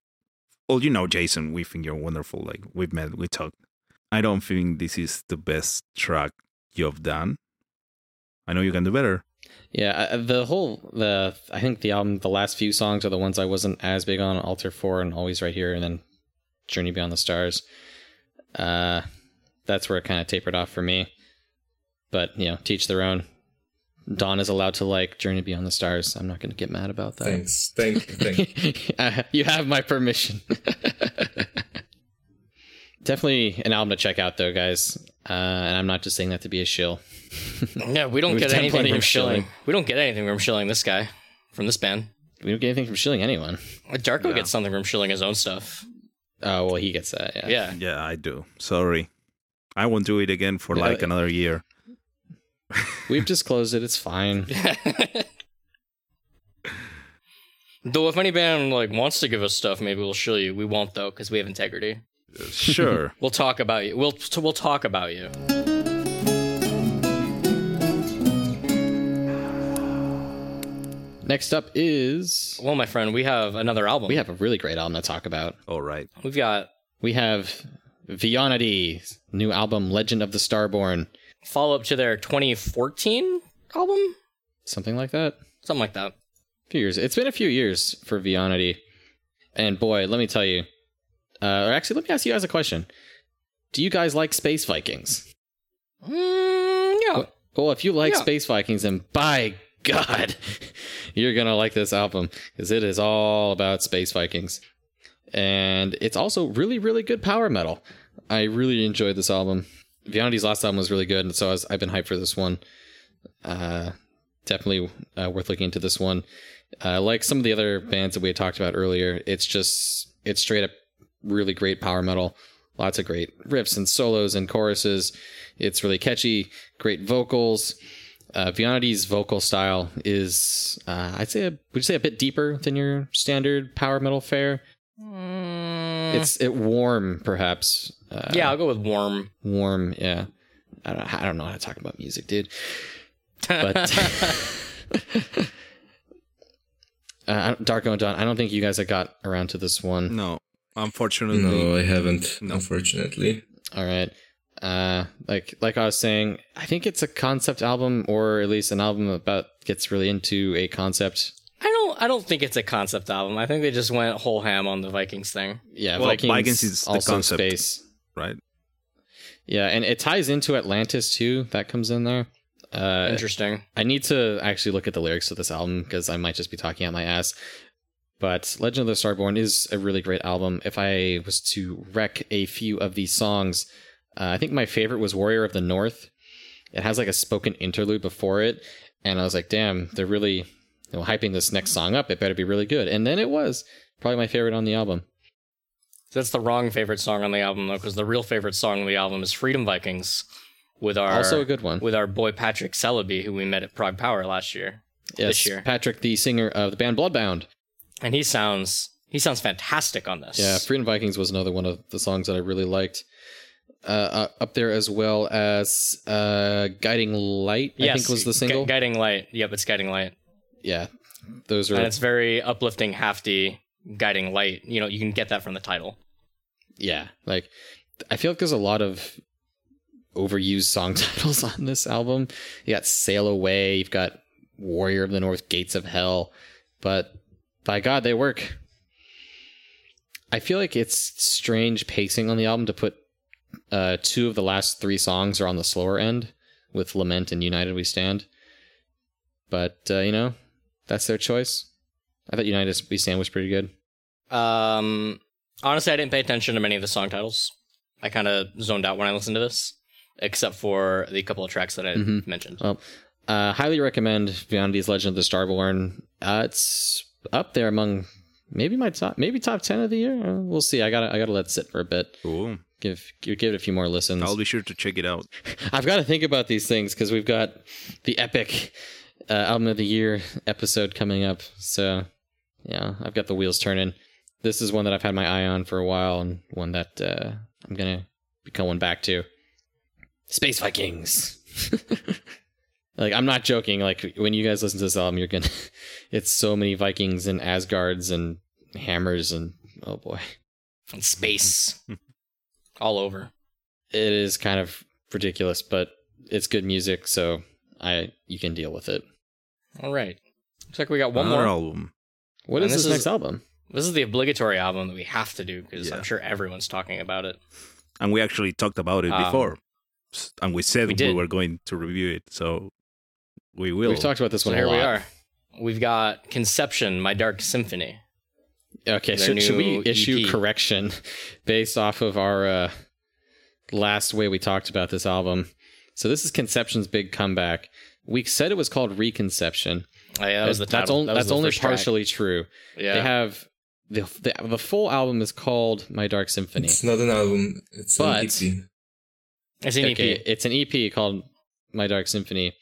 well, you know, Jason, we think you're wonderful. Like we've met, we talked. I don't think this is the best track you've done. I know you can do better. Yeah, the whole the I think the album the last few songs are the ones I wasn't as big on Alter 4 and Always Right Here and then Journey Beyond the Stars. Uh that's where it kind of tapered off for me. But, you know, teach their own. Don is allowed to like Journey Beyond the Stars. I'm not going to get mad about that. Thanks. Thank you. Thank you. Uh, you have my permission. Definitely an album to check out, though, guys. Uh, and I'm not just saying that to be a shill. Yeah, we don't get anything from shilling. shilling. We don't get anything from shilling this guy, from this band. We don't get anything from shilling anyone. Darko Yeah. gets something from shilling his own stuff. Oh, well, he gets that. Yeah. Yeah. Yeah, I do. Sorry, I won't do it again for like uh, another year. We've disclosed it. It's fine. Though if any band like wants to give us stuff, maybe we'll show you. We won't though, because we have integrity. Sure. We'll talk about you. We'll we'll talk about you. Next up is Well, my friend, we have another album. we have a really great album to talk about. All right. we've got We have Vionity, new album Legend of the Starborn, follow up to their 2014 album, something like that. something like that. A few years. It's been a few years for Vionity, and boy, let me tell you. Uh, or actually, let me ask you guys a question. Do you guys like Space Vikings? Mm, yeah. Well, if you like Yeah. Space Vikings, then by God, you're gonna like this album because it is all about Space Vikings, and it's also really, really good power metal. I really enjoyed this album. Vionity's last album was really good, and so I was, I've been hyped for this one. Uh, definitely uh, worth looking into this one. Uh, like some of the other bands that we had talked about earlier, it's just it's straight up really great power metal. Lots of great riffs and solos and choruses. It's really catchy, great vocals. Uh, Vionity's vocal style is, uh, I'd say, a, would you say a bit deeper than your standard power metal fare? Mm, It's it warm, perhaps. Uh, yeah, I'll go with warm. warm. Yeah, I don't, I don't know how to talk about music, dude. But uh, Darko and Don, I don't think you guys have got around to this one. No, unfortunately. No, I haven't, No. unfortunately. All right. Uh, like like I was saying, I think it's a concept album, or at least an album about gets really into a concept. I don't. I don't think it's a concept album. I think they just went whole ham on the Vikings thing. Yeah, Well, Vikings, Vikings is the also concept. space. Right. Yeah, and it ties into Atlantis too. That comes in there. Uh, Interesting. I need to actually look at the lyrics of this album because I might just be talking out my ass. But Legend of the Starborn is a really great album. If I was to wreck a few of these songs, uh, I think my favorite was Warrior of the North. It has like a spoken interlude before it, and I was like, "Damn, they're really you know, hyping this next song up. It better be really good." And then it was probably my favorite on the album. That's the wrong favorite song on the album though, because the real favorite song on the album is Freedom Vikings, with our also a good one. with our boy Patrick Selleby, who we met at Prog Power last year, yes, this year. Patrick, the singer of the band Bloodbound. And he sounds he sounds fantastic on this. Yeah, Freedom Vikings was another one of the songs that I really liked. Uh, uh, up there as well as uh, Guiding Light, I think was the Gu- single. Guiding Light. Yep, it's Guiding Light, yeah, those are. and it's very uplifting, hafty. Guiding Light. You know, you can get that from the title. yeah, like I feel like there's a lot of overused song titles on this album. You got Sail Away, you've got Warrior of the North, Gates of Hell, but by God, they work. I feel like it's strange pacing on the album to put uh, two of the last three songs are on the slower end. with Lament and United We Stand. But uh, you know, that's their choice. I thought United We Stand was pretty good. Um, honestly, I didn't pay attention to many of the song titles. I kind of zoned out when I listened to this, except for the couple of tracks that I Mhm. mentioned. Well, uh, highly recommend Viandi's Legend of the Starborn. Uh, it's up there among maybe my top, maybe top ten of the year. Uh, we'll see. I gotta, I gotta let it sit for a bit. Give, give, give it a few more listens. I'll be sure to check it out. I've got to think about these things because we've got the epic uh, album of the year episode coming up. So, yeah, I've got the wheels turning. This is one that I've had my eye on for a while, and one that uh, I'm gonna be going back to. Space Vikings. like I'm not joking. Like when you guys listen to this album, you're gonna. It's so many Vikings and Asgards and hammers and oh boy, And space, all over. it is kind of ridiculous, but it's good music, so I you can deal with it. All right. Looks like we got one Another more. album. What is And this this, is- next album? This is the obligatory album that we have to do because Yeah. I'm sure everyone's talking about it. And we actually talked about it Um, before. And we said we we, were going to review it. So we will. We've talked about this So one here lot. we are. We've got Conception, My Dark Symphony. Okay, so should, should we issue EP. correction based off of our uh, last way we talked about this album? So this is Conception's big comeback. We said it was called Reconception. Oh, yeah, that was the title. that's only, That was that's the only first track. partially true. Yeah. They have the, the the full album is called My Dark Symphony. It's not an album. It's But- an EP. it's an EP. Okay, it's an EP called My Dark Symphony,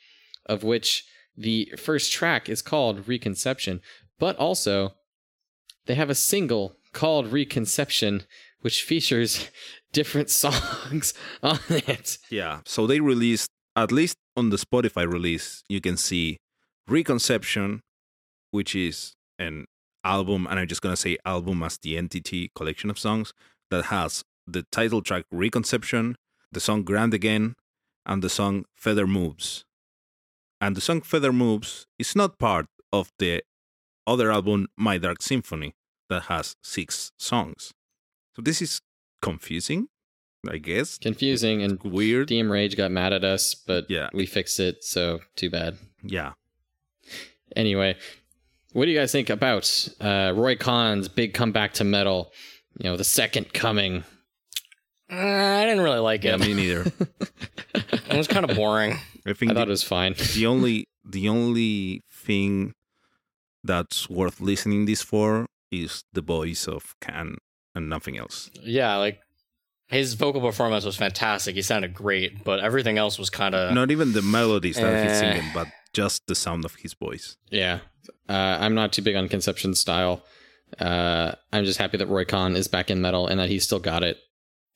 of which the first track is called Reconception, but also they have a single called Reconception, which features different songs on it. Yeah. So they released, at least on the Spotify release, you can see Reconception, which is an album, and I'm just going to say album as the entity collection of songs that has the title track Reconception, the song Grand Again, and the song Feather Moves. And the song Feather Moves is not part of the other album, My Dark Symphony, that has six songs. So this is confusing, I guess. Confusing and Weird. DM Rage got mad at us, but Yeah. we fixed it, so too bad. Yeah. Anyway, what do you guys think about uh, Roy Khan's big comeback to metal? You know, the second coming. Uh, I didn't really like Yeah, it. me neither. it was kind of boring. I think I thought the, it was fine. the only the only thing that's worth listening this for is the voice of Khan and nothing else. Yeah, like his vocal performance was fantastic. He sounded great, but everything else was kind of. Not even the melodies that he's Uh. singing, but just the sound of his voice. Yeah. Uh, I'm not too big on Conception style. Uh, I'm just happy that Roy Khan is back in metal and that he's still got it.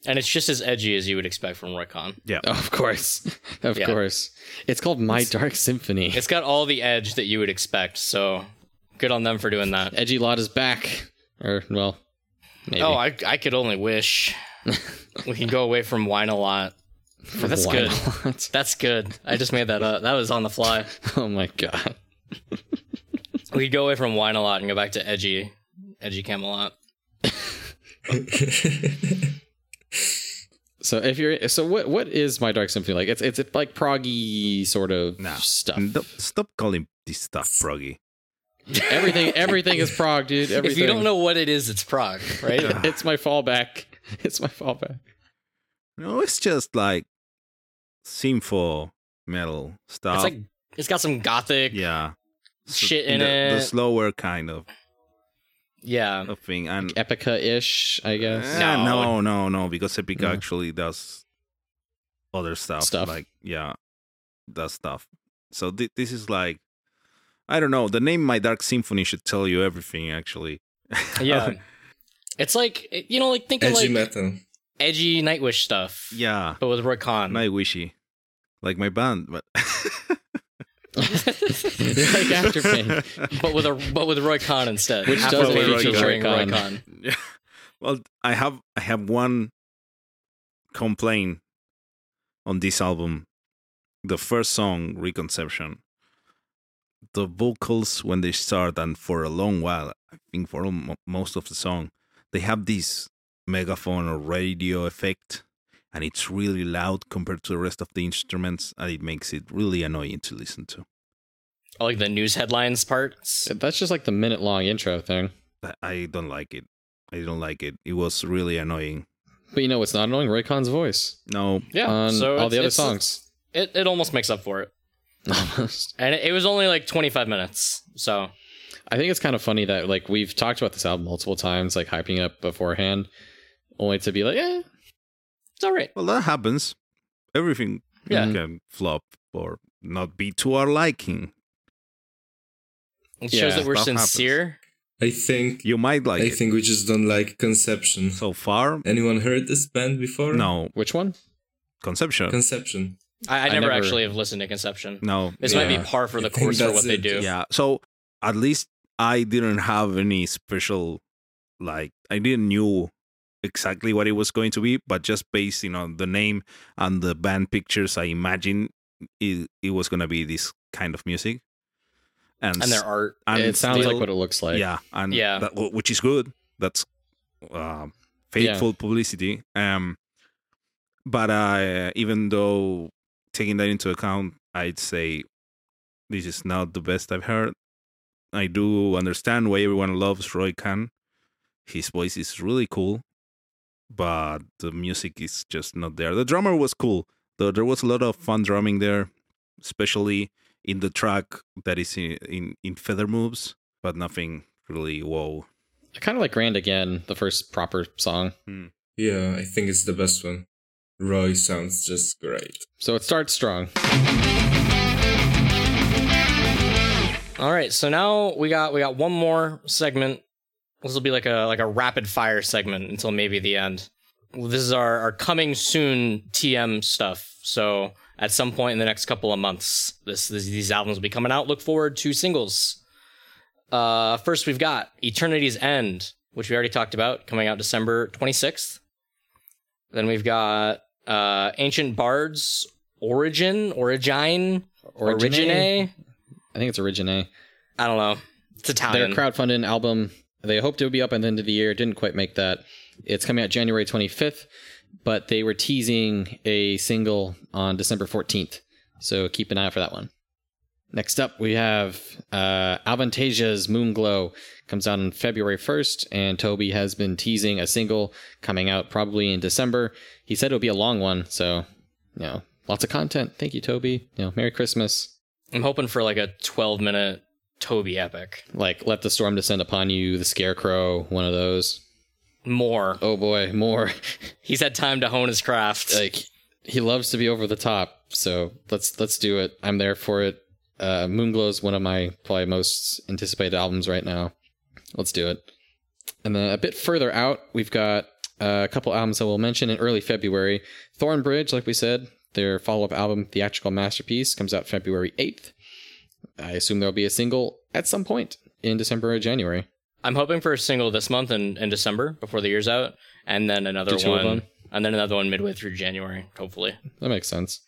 And it's just as edgy as you would expect from Roy Yeah. Oh, of course. of Yeah. course. It's called My Dark Symphony. It's got all the edge that you would expect. So good on them for doing that. Edgy Lot is back. Or, well, maybe. Oh, I I could only wish we can go away from wine a lot. For that's why good. not? That's good. I just made that up. That was on the fly. oh my god. We could go away from wine a lot and go back to edgy, edgy Kamelot. So if you're so what what is My Dark Symphony like? It's it's like proggy sort of Nah. stuff. No, stop calling this stuff proggy. everything everything is prog, dude. Everything. If you don't know what it is, it's prog, right? it's my fallback. It's my fallback. No, it's just like sinful metal stuff. it's like it's got some gothic yeah. Shit in the, it. The slower kind of, yeah. of thing. And Epica-ish, I guess. Eh, No. no, no, no, because Epica No. actually does other stuff. Stuff. Like, yeah, does stuff. So thi- this is like, I don't know. The name My Dark Symphony should tell you everything, actually. Yeah. it's like you know, like think of Edgy like metal. edgy Nightwish stuff. yeah, But with Roy Khan. Night Wishy. Like my band, but. You're like Afterpain. but with a but with Roy Khan instead. Which doesn't Pain feature featuring Roy Roy Khan. Khan. Yeah. Well, I have I have one complaint on this album. The first song, Reconception. The vocals when they start and for a long while, I think for most of the song, they have this megaphone or radio effect, and it's really loud compared to the rest of the instruments, and it makes it really annoying to listen to. I like the news headlines parts. That's just like the minute long intro thing. I- I don't like it. I don't like it. It was really annoying. But you know what's not annoying? Roy Khan's voice No, Yeah, on so all the other songs. It it almost makes up for it, Almost. and it, it was only like 25 minutes. So I think it's kind of funny that like we've talked about this album multiple times, like hyping up beforehand, only to be like, eh, it's all right. well that happens. Everything Yeah. can flop or not be to our liking. It Yeah, shows that we're stuff happens. sincere. I think You might like I it. think we just don't like Conception. so far, Anyone heard this band before? no which one? conception. Conception. I, I, I never, never- actually have listened to Conception. no, This might be par for the think course for that's what they do. yeah. So at least I didn't have any special, like I didn't knew exactly what it was going to be, but just based on the name and the band pictures, I imagine it, it was gonna be this kind of music. And, And their art. and it sounds still- like what it looks like. yeah, and Yeah. that, which is good. That's uh, faithful publicity. Um, but uh, even though taking that into account, I'd say this is not the best I've heard. I do understand why everyone loves Roy Khan. His voice is really cool, but the music is just not there. The drummer was cool, though. There was a lot of fun drumming there, especially in the track that is in in, in Feather Moves, but nothing really whoa. I kind of like Grand Again, the first proper song. Hmm. Yeah, I think it's the best one. Roy sounds just great. So it starts strong. All right, so now we got we got one more segment. This will be like a like a rapid fire segment until maybe the end. This is our, our coming soon TM stuff. So at some point in the next couple of months, this, this these albums will be coming out. Look forward to singles. Uh, first we've got Eternity's End, which we already talked about, coming out December twenty sixth. Then we've got uh, Ancient Bards Origin, Origine, Origine. I think it's Origine. I don't know. It's Italian. Their crowdfunded album. They hoped it would be up at the end of the year. Didn't quite make that. It's coming out January 25th, but they were teasing a single on December 14th. So keep an eye out for that one. Next up, we have uh, Avantasia's Moonglow comes out on February 1st, and Toby has been teasing a single coming out probably in December. He said it would be a long one, so you know, lots of content. Thank you, Toby. You know, Merry Christmas. I'm hoping for like a 12 minute Toby epic. Like, let the storm descend upon you, the Scarecrow, one of those. More. Oh boy, more. He's had time to hone his craft. like he loves to be over the top, so let's let's do it. I'm there for it. Uh, Moonglow is one of my probably most anticipated albums right now. Let's do it. And then a bit further out, we've got uh, a couple albums that we'll mention in early February. Thornbridge, like we said, their follow-up album, Theatrical Masterpiece, comes out February 8th. I assume there'll be a single at some point in December or January. I'm hoping for a single this month in, in December before the year's out, and then another Do one, and then another one midway through January, hopefully. That makes sense.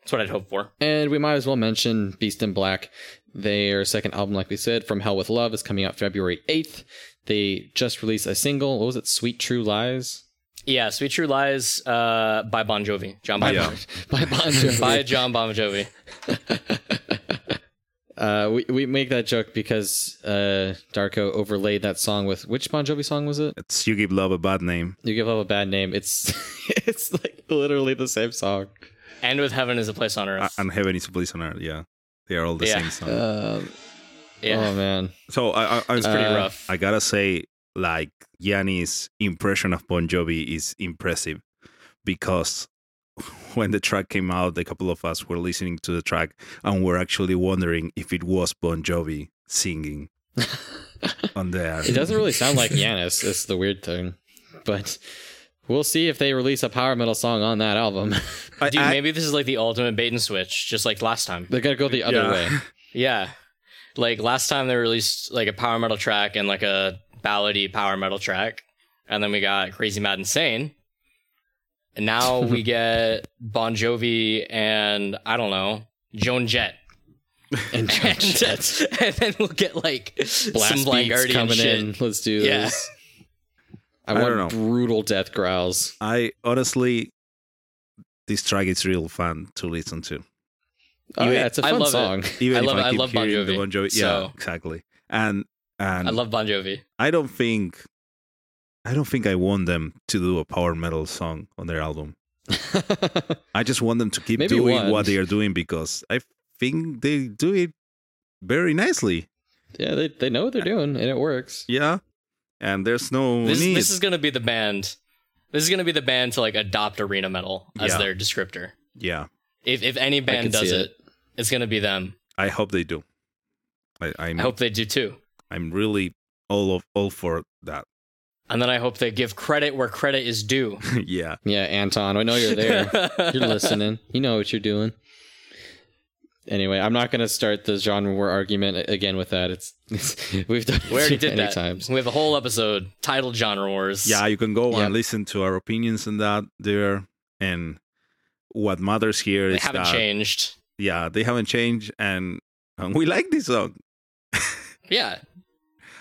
That's what I'd hope for. And we might as well mention Beast in Black. Their second album, like we said, From Hell with Love, is coming out February 8th. They just released a single. What was it? Sweet True Lies? Yeah, Sweet True Lies uh, by Bon Jovi. John Bon Yeah. Jovi. By Bon Jovi. by John Bon Jovi. uh, we, we make that joke because uh, Darko overlaid that song with which Bon Jovi song was it? It's You Give Love a Bad Name. You Give Love a Bad Name. It's it's like literally the same song. And with Heaven is a Place on Uh, Earth. and Heaven is a Place on Earth. Yeah, they are all the Yeah. same song. Uh, yeah. Oh, man. so I, I, I, it's pretty uh, rough. I gotta say, like Yannis' impression of Bon Jovi is impressive because when the track came out, a couple of us were listening to the track and we're actually wondering if it was Bon Jovi singing on there. It doesn't really sound like Yannis. It's the weird thing. But we'll see if they release a power metal song on that album. I- Dude, I- maybe this is like the ultimate bait and switch, just like last time. They're gonna go the other Yeah. way. Yeah. Like last time they released like a power metal track and like a ballady power metal track. And then we got Crazy Mad Insane. And now we get Bon Jovi and I don't know, Joan Jett. And And, and then we'll get like blast some like Guardian coming shit. in. Let's do Yeah. this. I, I want don't know. brutal death growls. I honestly this track is real fun to listen to. Oh Even- yeah, it's a I fun love it. song. Even I if I I keep love Bon hearing the Jovi, Bon Jovi. Yeah, so- exactly. And and I love Bon Jovi. I don't think I don't think I want them to do a power metal song on their album. I just want them to keep Maybe doing one. what they are doing because I think they do it very nicely. yeah, they they know what they're doing and it works. Yeah. And there's no This, need. this is gonna be the band. This is gonna be the band to like adopt arena metal as Yeah. their descriptor. yeah. If if any band does see it, it's gonna be them. I hope they do. I, I'm I hope they do too. I'm really all of all for that. And then I hope they give credit where credit is due. yeah. Yeah, Anton, I know you're there. you're listening. You know what you're doing. Anyway, I'm not going to start the genre war argument again with that. It's, it's we've done it We already too did many that. times. We have a whole episode titled Genre Wars. Yeah, you can go Yeah. and listen to our opinions on that there and what matters here they is haven't that changed. yeah, they haven't changed and, and we like this song. Yeah,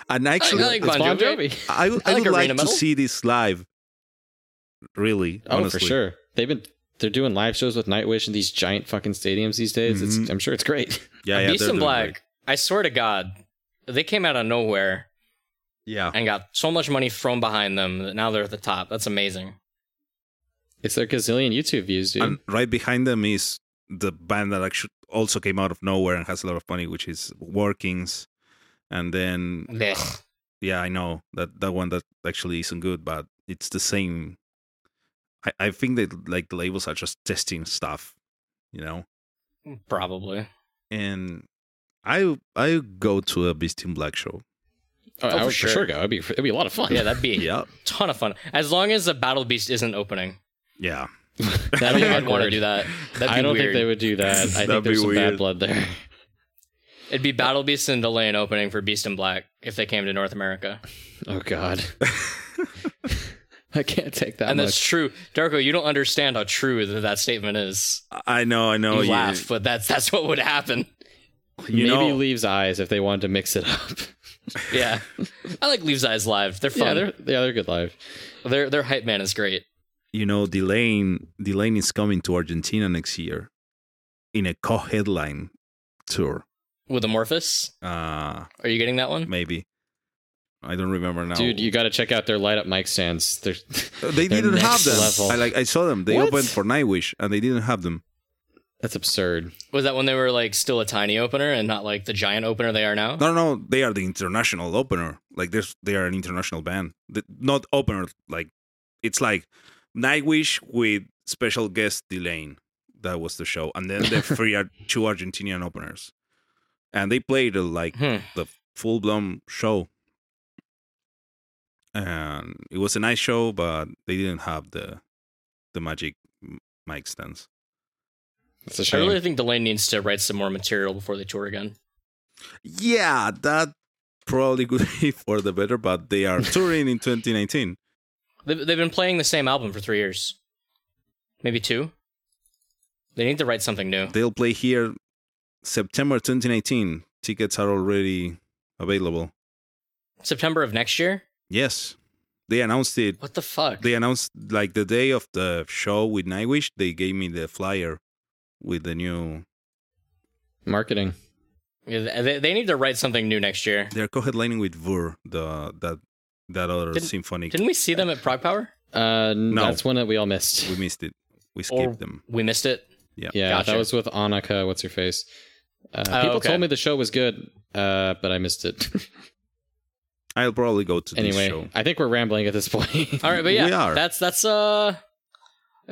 And actually I like It's Bon Bon Jovi. Jovi. I, would- I I like would like to see this live. Really, Oh, honestly. for sure. They've been they're doing live shows with Nightwish in these giant fucking stadiums these days. It's, Mhm. I'm sure it's great. Yeah, yeah. Beast they're in Black. great. I swear to God, they came out of nowhere Yeah, and got so much money thrown behind them that now they're at the top. That's amazing. It's their gazillion YouTube views, dude. and right behind them is the band that actually also came out of nowhere and has a lot of money, which is Warkings. And then Blech. yeah, I know that that one that actually isn't good, but it's the same. I, I think that like the labels are just testing stuff, you know. Mm, probably. And I I go to a Beast in Black show. oh, oh I for would for sure. sure go. It'd be it'd be a lot of fun. Yeah, that'd be Yeah, a ton of fun. As long as the Battle Beast isn't opening. yeah. That'd be think I'd want to do that. That'd be I don't weird. think they would do that. I think there's some weird. bad blood there. It'd be Battle Beast and Delain opening for Beast in Black if they came to North America. Oh God. I can't take that and much. that's true. Darko, you don't understand how true that, that statement is. I know, I know. you laugh, but that's that's what would happen. you Maybe know, Leaves Eyes if they wanted to mix it up. Yeah. I like Leaves Eyes live. They're yeah, fun. they're yeah they're good live. their their hype man is great. you know, Delain Delain is coming to Argentina next year in a co-headline tour. With Amorphis. Uh Are you getting that one? maybe. I don't remember now. Dude, you got to check out their light up mic stands. They're they they're didn't have them. level. I like I saw them. They What? opened for Nightwish and they didn't have them. that's absurd. Was that when they were like still a tiny opener and not like the giant opener they are now? No, no, no, they are the international opener. Like there's they are an international band. The, not opener like it's like Nightwish with special guest Delain. That was the show. And then the three are two Argentinian openers. And they played uh, like Hmm. the full blown show. And it was a nice show, but they didn't have the the magic m- mic stands. It's a I shame. really think Delain needs to write some more material before they tour again. Yeah, that probably could be for the better, but they are touring in 2019. They've, they've been playing the same album for three years, maybe two. They need to write something new. They'll play here September 2019. Tickets are already available. September of next year. Yes, they announced it. What the fuck? They announced like the day of the show with Nightwish. They gave me the flyer with the new. Marketing. Yeah, they, they need to write something new next year. They're co-headlining with Vuur, the that that other Didn't- symphonic. Didn't we see them at Prog Power? Uh, No. that's one that we all missed. we missed it. We skipped Or them. we missed it. Yeah, Gotcha. that was with Anneke. What's her face? Uh, Oh, people okay. told me the show was good, uh, but I missed it. I'll probably go to this anyway, show. I think we're rambling at this point. All right, but yeah, We are. that's that's uh,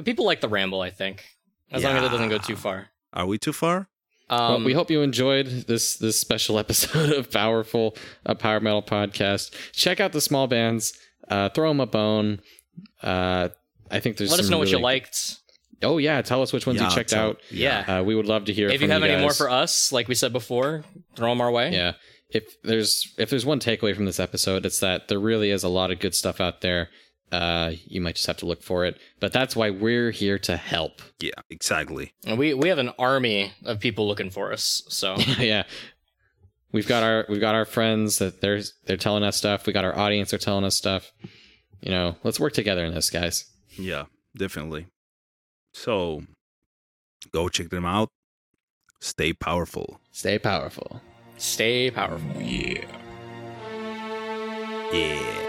people like the ramble. I think as long as it doesn't go too far. Are we too far? Well, Um, we hope you enjoyed this this special episode of Powerful, a Power Metal podcast. Check out the small bands. Uh, throw them a bone. Uh, I think there's. let us some know what you liked. Oh yeah, tell us which ones Yeah, you checked tell- out. Yeah. Uh, we would love to hear. if you from have any more for us, like we said before, throw them our way. Yeah. If there's if there's one takeaway from this episode, it's that there really is a lot of good stuff out there. Uh, you might just have to look for it, but that's why we're here to help. Yeah, exactly. And we we have an army of people looking for us. So yeah, we've got our we've got our friends that they're they're telling us stuff. We got our audience are telling us stuff. You know, let's work together in this, guys. Yeah, definitely. So go check them out. Stay powerful. Stay powerful. Stay powerful. Yeah. Yeah.